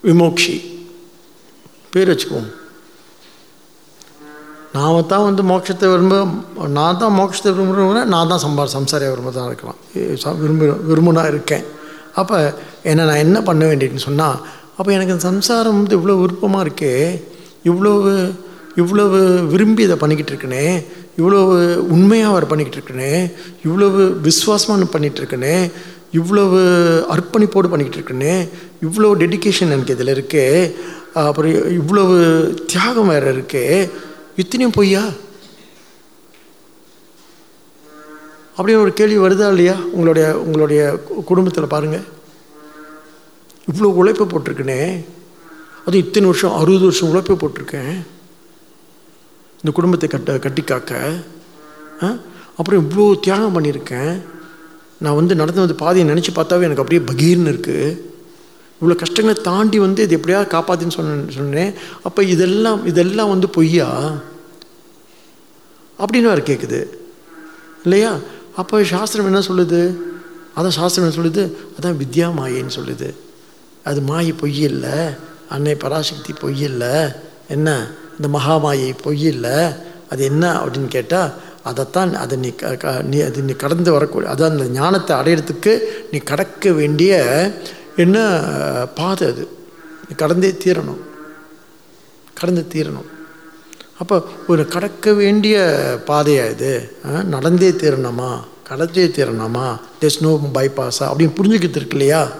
விமோக்ஷி. பேர் வச்சுக்குவோம். நான் தான் வந்து மோட்சத்தை விரும்ப நான் தான் மோட்சத்தை விரும்புகிறேன் நான் தான் சம்பா சம்சாரியாக விரும்ப தான் இருக்கலாம் விரும்பு விரும்புனா இருக்கேன். அப்போ என்ன நான் என்ன பண்ண வேண்டியதுன்னு சொன்னால் அப்போ எனக்கு இந்த சம்சாரம் வந்து இவ்வளோ விருப்பமாக இருக்கே இவ்வளவு இவ்வளவு விரும்பி இதை பண்ணிக்கிட்டு இருக்கனே இவ்வளவு உண்மையாக அவர் பண்ணிக்கிட்டு இருக்கனே இவ்வளவு விசுவாசமாக பண்ணிகிட்டு இருக்கனே இவ்வளவு அர்ப்பணிப்போடு பண்ணிக்கிட்டு இருக்கனே இவ்வளோ டெடிகேஷன் எனக்கு இதில் இருக்கே அப்புறம் இவ்வளவு தியாகம் வேறு இருக்கே இத்தனையும் பொய்யா? அப்படின்னு ஒரு கேள்வி வருதா இல்லையா? உங்களுடைய உங்களுடைய குடும்பத்தில் பாருங்கள் இவ்வளோ உழைப்பு போட்டிருக்கனே. அது இத்தனை வருஷம் அறுபது வருஷம் உழைப்பு போட்டிருக்கேன். இந்த குடும்பத்தை கட்ட கட்டி காக்க. ஆ? அப்புறம் இவ்வளோ தியாகம் பண்ணியிருக்கேன். நான் வந்து நடந்து வந்து பாதையை நினச்சி பார்த்தாவே எனக்கு அப்படியே பகீர்னு இருக்குது இவ்வளோ கஷ்டங்களை தாண்டி வந்து இது எப்படியாவது காப்பாத்தின்னு சொன்ன சொன்னேன். அப்போ இதெல்லாம் இதெல்லாம் வந்து பொய்யா? அப்படின்னு அவர் கேட்குது இல்லையா? அப்போ சாஸ்திரம் என்ன சொல்லுது? அதான் சாஸ்திரம் என்ன சொல்லுது? அதான் வித்யா மாயைன்னு சொல்லுது. அது மாயை பொய் இல்லை அன்னை பராசக்தி பொய் இல்லை என்ன? இந்த மகாமாயை பொய் இல்லை அது என்ன அப்படின்னு கேட்டால் அதைத்தான் அதை நீ க- க- நீ அது நீ கடந்து வரக்கூடிய அதான் அந்த ஞானத்தை அடையிறதுக்கு நீ கடக்க வேண்டிய என்ன பாதை அது. கடந்தே தீரணும். கடந்து தீரணும். அப்போ ஒரு கடக்க வேண்டிய பாதையா இது? ஆ, நடந்தே தீரணுமா? கடந்தே தீரணுமா? டெஸ் நோ பைபாஸா அப்படின்னு புரிஞ்சுக்கிட்டு இருக்கு இல்லையா?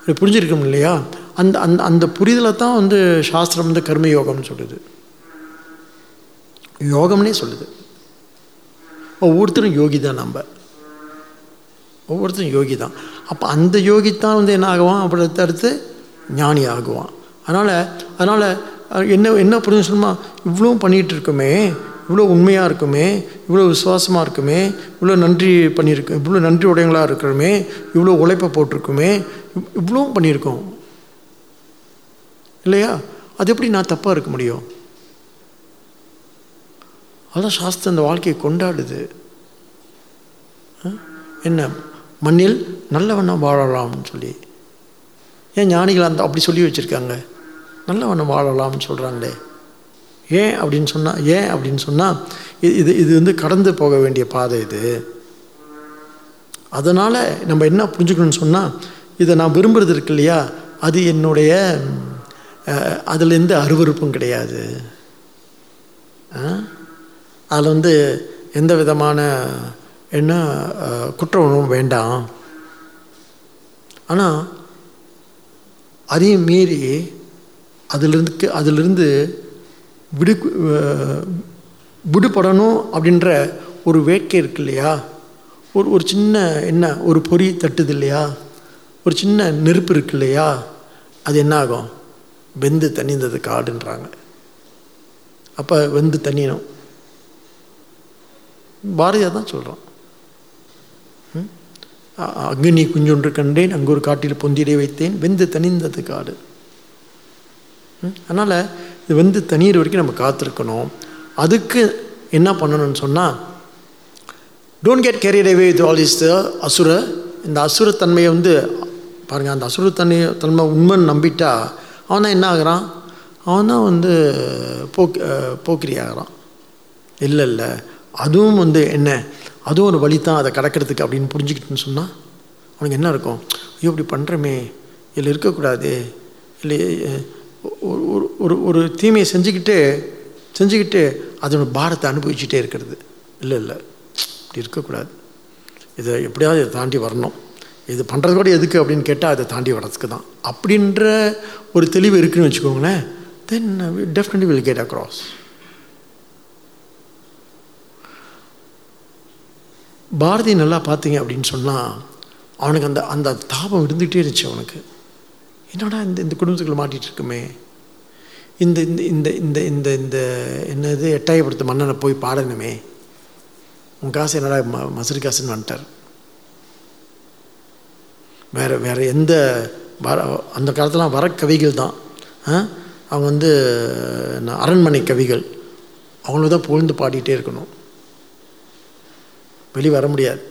அப்படி புரிஞ்சிருக்கணும் இல்லையா? அந்த அந்த அந்த புரிதலை தான் வந்து சாஸ்திரம் வந்து கர்ம யோகம்னு சொல்லுது. யோகம்னே சொல்லுது. ஒவ்வொருத்தரும் யோகி தான் நம்ம. ஒவ்வொருத்தரும் யோகி தான். அப்போ அந்த யோகி தான் வந்து என்ன ஆகுவான்? அப்படி அடுத்து ஞானி ஆகுவான். அதனால் அதனால் என்ன என்ன புரிஞ்சு சொல்லுமா? இவ்வளோ பண்ணிகிட்டு இருக்குமே இவ்வளோ உண்மையாக இருக்குமே இவ்வளோ விசுவாசமாக இருக்குமே இவ்வளோ நன்றி பண்ணியிருக்கோம் இவ்வளோ நன்றி உடையங்களாக இருக்கிறோமே இவ்வளோ உழைப்பை போட்டிருக்குமே இவ்- பண்ணியிருக்கோம். இல்லையா? அது எப்படி நான் தப்பாக இருக்க முடியும்? அதான் சாஸ்திரம் அந்த வாழ்க்கையை கொண்டாடுது. ஆ? என்ன? மண்ணில் நல்லவண்ணம் வாழலாம்னு சொல்லி. ஏன் ஞானிகள் அந்த அப்படி சொல்லி வச்சுருக்காங்க? நல்லவண்ணம் வாழலாம்னு சொல்கிறாங்களே ஏன் அப்படின்னு சொன்னால் ஏன் அப்படின்னு சொன்னால் இது இது இது வந்து கடந்து போக வேண்டிய பாதை இது. அதனால் நம்ம என்ன புரிஞ்சுக்கணும்னு சொன்னால் இதை நான் விரும்புறது இருக்கு இல்லையா? அது என்னுடைய அதில் எந்த அருவருப்பும் கிடையாது. அதில் வந்து எந்த விதமான என்ன குற்ற உணர்வும் வேண்டாம். ஆனால் அதையும் மீறி அதிலிருந்து அதிலிருந்து விடு விடுபடணும் அப்படின்ற ஒரு வேட்கை இருக்கு இல்லையா ஒரு ஒரு சின்ன என்ன ஒரு பொறி தட்டுது இல்லையா ஒரு சின்ன நெருப்பு இருக்கு இல்லையா அது என்ன ஆகும் வெந்து தனிந்தது காடுன்றாங்க. அப்போ வெந்து தனியணும் பாரதியார் தான் சொல்கிறோம் அக்னி குஞ்சொன்று கண்டேன் அங்கு ஒரு காட்டில் பொந்திலே வைத்தேன். வெந்து தணிந்தது காடு. அதனால் இது வந்து தண்ணீர் வரைக்கும் நம்ம காத்திருக்கணும். அதுக்கு என்ன பண்ணணும்னு சொன்னால் don't get carried away with all is the அசுர. இந்த அசுரத்தன்மையை வந்து பாருங்கள் அந்த அசுரத்தன்மை தன்மை உண்மைன்னு நம்பிட்டா அவன் தான் என்ன ஆகிறான்? அவன் தான் வந்து போக் போக்கிரி ஆகிறான். இல்லை இல்லை. அதுவும் வந்து என்ன? அதுவும் ஒரு வழி தான் அதை கடக்கிறதுக்கு அப்படின்னு புரிஞ்சுக்கிட்டுன்னு சொன்னால் அவனுக்கு என்ன இருக்கும்? ஐயோ இப்படி பண்ணுறமே இதில் இருக்கக்கூடாது. இல்லை ஒரு ஒரு ஒரு ஒரு தீமையை செஞ்சுக்கிட்டு செஞ்சுக்கிட்டு அதோட பாரத்தை அனுபவிச்சுட்டே இருக்கிறது. இல்லை இல்லை. இப்படி இருக்கக்கூடாது. இதை எப்படியாவது இதை தாண்டி வரணும். இது பண்ணுறது கூட எதுக்கு அப்படின்னு கேட்டால் அதை தாண்டி வர்றதுக்கு தான். அப்படின்ற ஒரு தெளிவு இருக்குன்னு வச்சுக்கோங்களேன். Then definitely will get across Bharathi நல்லா பார்த்தீங்க அப்படின்னு சொன்னால் அவனுக்கு அந்த அந்த தாபம் இருந்துகிட்டே இருந்துச்சு அவனுக்கு. என்னடா இந்த இந்த குடும்பத்துக்குள்ள மாட்டிகிட்டு இருக்குமே? இந்த இந்த இந்த இந்த இந்த இந்த என்னது எட்டாயப்படுத்த மன்னனை போய் பாடணுமே? உன் காசு என்னடா ம மசரி காசுன்னு வந்துட்டார். வேறு வேறு எந்த வர அந்த காலத்துலாம் வர கவிகள் தான். அவங்க வந்து அரண்மனை கவிகள். அவங்கள தான் புகழ்ந்து பாடிட்டே இருக்கணும். வெளி வர முடியாது.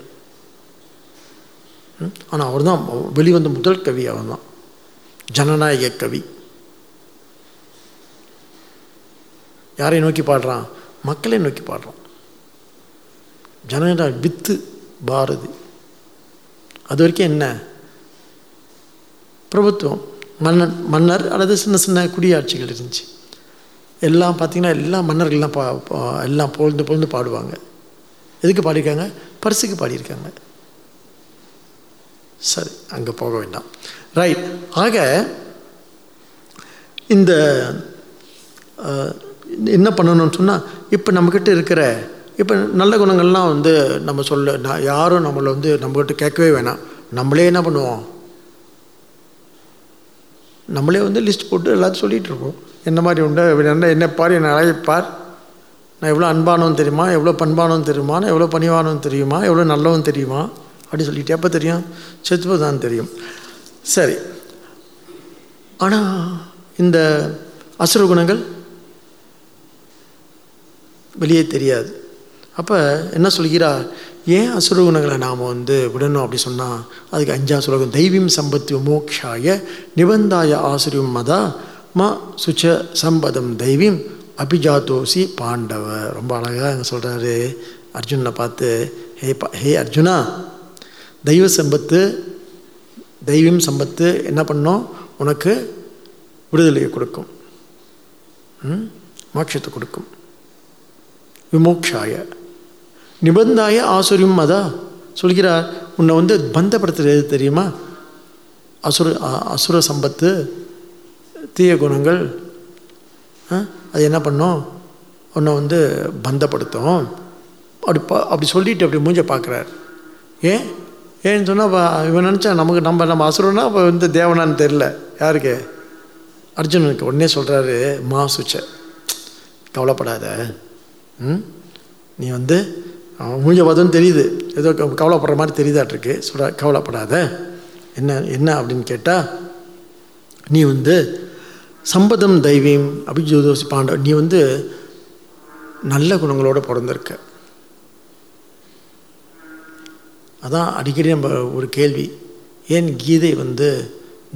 ஆனால் அவர் தான் வெளிவந்த முதல் கவி அவன் தான் ஜனநாயக கவி. யாரை நோக்கி பாடுறான்? மக்களை நோக்கி பாடுறான். ஜனநாயக வித்து பாரதி. அது வரைக்கும் என்ன? பிரபுத்துவம். மன்னன் மன்னர் அல்லது சின்ன சின்ன குடியாட்சிகள் இருந்துச்சு. எல்லாம் பார்த்திங்கன்னா எல்லா மன்னர்கள்லாம் பா எல்லாம் பொழுது பொழுது பாடுவாங்க. எதுக்கு பாடியிருக்காங்க? பரிசுக்கு பாடியிருக்காங்க. சரி அங்கே போக வேண்டாம். ரைட் ஆக இந்த என்ன பண்ணணும்னு சொன்னால் இப்போ நம்மக்கிட்ட இருக்கிற இப்போ நல்ல குணங்கள்லாம் வந்து நம்ம சொல்ல நான் யாரும் நம்மளை வந்து நம்மக்கிட்ட கேட்கவே வேணாம். நம்மளே என்ன பண்ணுவோம்? நம்மளே வந்து லிஸ்ட் போட்டு எல்லாத்தையும் சொல்லிகிட்டு இருக்கோம் என்ன மாதிரி உண்டு என்ன என்ன பார் என்ன அழைப்பார் நான் எவ்வளோ அன்பானவன் தெரியுமா? எவ்வளோ பண்பானவன் தெரியுமா? நான் எவ்வளோ பணிவானவன் தெரியுமா? எவ்வளோ நல்லவன் தெரியுமா? அப்படின்னு சொல்லிட்டு எப்போ தெரியும்? செத்துப்போ தான் தெரியும். சரி. ஆனால் இந்த அசுர குணங்கள் வெளியே தெரியாது. அப்போ என்ன சொல்கிறா? ஏன் அசுர குணங்களை நாம் வந்து விடணும் அப்படி சொன்னால் அதுக்கு அஞ்சா சுலகம் தெய்வீம் சம்பத்து மோக்ஷாய நிபந்தாய ஆசிரியம் மதா ம சுச்ச சம்பதம் தெய்வீம் அபிஜாதோசி பாண்டவ. ரொம்ப அழகாக அங்கே சொல்கிறாரு அர்ஜுனை பார்த்து ஹே பா ஹே அர்ஜுனா தெய்வ சம்பத்து தெய்வம் சம்பத்து என்ன பண்ணோம் உனக்கு விடுதலையை கொடுக்கும். மோட்சத்தை கொடுக்கும். விமோக்ஷாய. நிபந்தாய ஆசுரியம் அதா? சொல்கிறார். உன்னை வந்து பந்தப்படுத்துறது தெரியுமா? அசுர அசுர சம்பத்து தீய குணங்கள் அது என்ன பண்ணும்? உன்னை வந்து பந்தப்படுத்தும். அப்படி பா அப்படி சொல்லிட்டு அப்படி மூஞ்ச பார்க்குறார் ஏன்? ஏன்னு சொன்னால் இவன் நினச்சா நமக்கு நம்ம நம்ம அசுரனா அப்போ வந்து தேவனான்னு தெரில யாருக்கு? அர்ஜுனனுக்கு. உடனே சொல்கிறாரு மா சுச்ச கவலைப்படாத. ம்? நீ வந்து அவன் மூஞ்ச பார்த்தோன்னு தெரியுது. ஏதோ கவலைப்படுற மாதிரி தெரியுதாட்டிருக்கு. சொல்கிற கவலைப்படாத. என்ன என்ன அப்படின்னு கேட்டால் நீ வந்து சம்பதம் தெய்வீம் அபிஜோதோசி பாண்டவ நீ வந்து நல்ல குணங்களோடு பிறந்திருக்க. அதான் அடிக்கடி நம்ம ஒரு கேள்வி ஏன் கீதை வந்து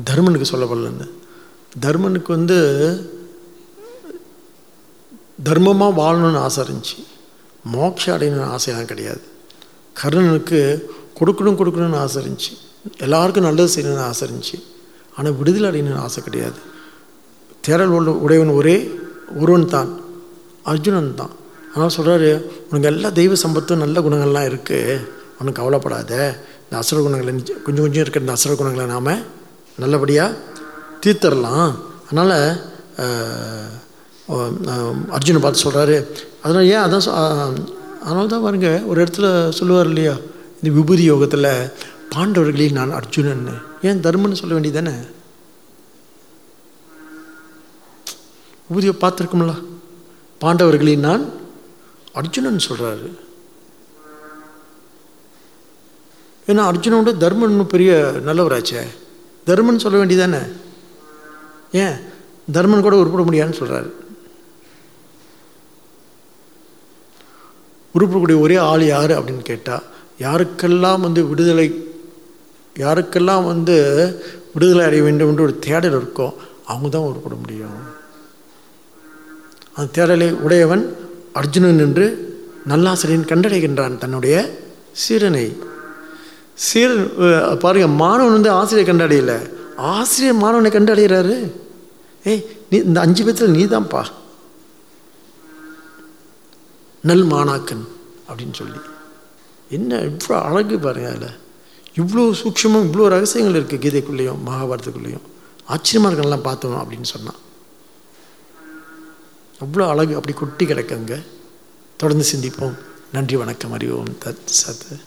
தர்மனுக்கு சொல்லப்படலன்னு? தர்மனுக்கு வந்து தர்மமாக வாழணும்னு ஆசை இருந்துச்சு. மோட்சம் அடையணும்னு ஆசையெல்லாம் கிடையாது. கர்ணனுக்கு கொடுக்கணும் கொடுக்கணும்னு ஆசை இருந்துச்சு. எல்லாருக்கும் நல்லது செய்யணும்னு ஆசை இருந்துச்சு. ஆனால் விடுதலை அடையணும்னு ஆசை கிடையாது. தேடல் உள்ள உடையவன் ஒரே ஒருவன் தான் அர்ஜுனன் தான் ஆனால் சொல்கிறாரு உனக்கு எல்லா தெய்வ சம்பத்தும் நல்ல குணங்கள்லாம் இருக்குது உனக்கு கவலைப்படாத. இந்த அசுர குணங்களை கொஞ்சம் கொஞ்சம் இருக்கிற இந்த அசுர குணங்களை நாம் நல்லபடியாக தீர்த்தரலாம். அதனால் அர்ஜுனை பார்த்து சொல்கிறாரு அதனால் ஏன் அதான் அதனால தான் பாருங்க ஒரு இடத்துல சொல்லுவார் இல்லையா இந்த விபூதி யோகத்தில் பாண்டவர்களில் நான் அர்ஜுனன் ஏன் தர்மன்னு சொல்ல வேண்டியதானே ஊதியம் பார்த்துருக்கோம்ல. பாண்டவர்களில் நான் அர்ஜுனன் சொல்கிறாரு ஏன்னா அர்ஜுனோட தர்மன் இன்னும் பெரிய நல்லவராச்சே. தர்மன் சொல்ல வேண்டியதானே? ஏன்? தர்மன் கூட உருப்பிட முடியாதுன்னு சொல்கிறாரு உருப்பிடக்கூடிய ஒரே ஆள் யார் அப்படின்னு கேட்டால் யாருக்கெல்லாம் வந்து விடுதலை யாருக்கெல்லாம் வந்து விடுதலை அடைய வேண்டும் என்று ஒரு தேடல் இருக்கோ அவங்க தான் உருப்பிட முடியும். அந்த தேடலை உடையவன் அர்ஜுனன் என்று நல்லாசிரியன் கண்டடைகின்றான் தன்னுடைய சீரனை சீரன் பாருங்க மாணவன் வந்து ஆசிரியர் கண்டடையல. ஆசிரியர் மாணவனை கண்டடைகிறாரு. ஏய் நீ இந்த அஞ்சு பேத்தில் நீ தான்ப்பா நல் மாணாக்கன் அப்படின்னு சொல்லி. என்ன இவ்வளோ அழகு பாருங்க அதில். இவ்வளோ சூக்ஷமும் இவ்வளோ ரகசியங்கள் இருக்குது கீதைக்குள்ளேயும் மகாபாரதத்துக்குள்ளேயும். ஆச்சரியமாக இருக்கலாம் பார்த்தோம் அப்படின்னு சொன்னான். அவ்வளோ அழகு அப்படி கொட்டி கிடக்குங்க. தொடர்ந்து சிந்திப்போம். நன்றி வணக்கம். அறிவோம். தத் சத்.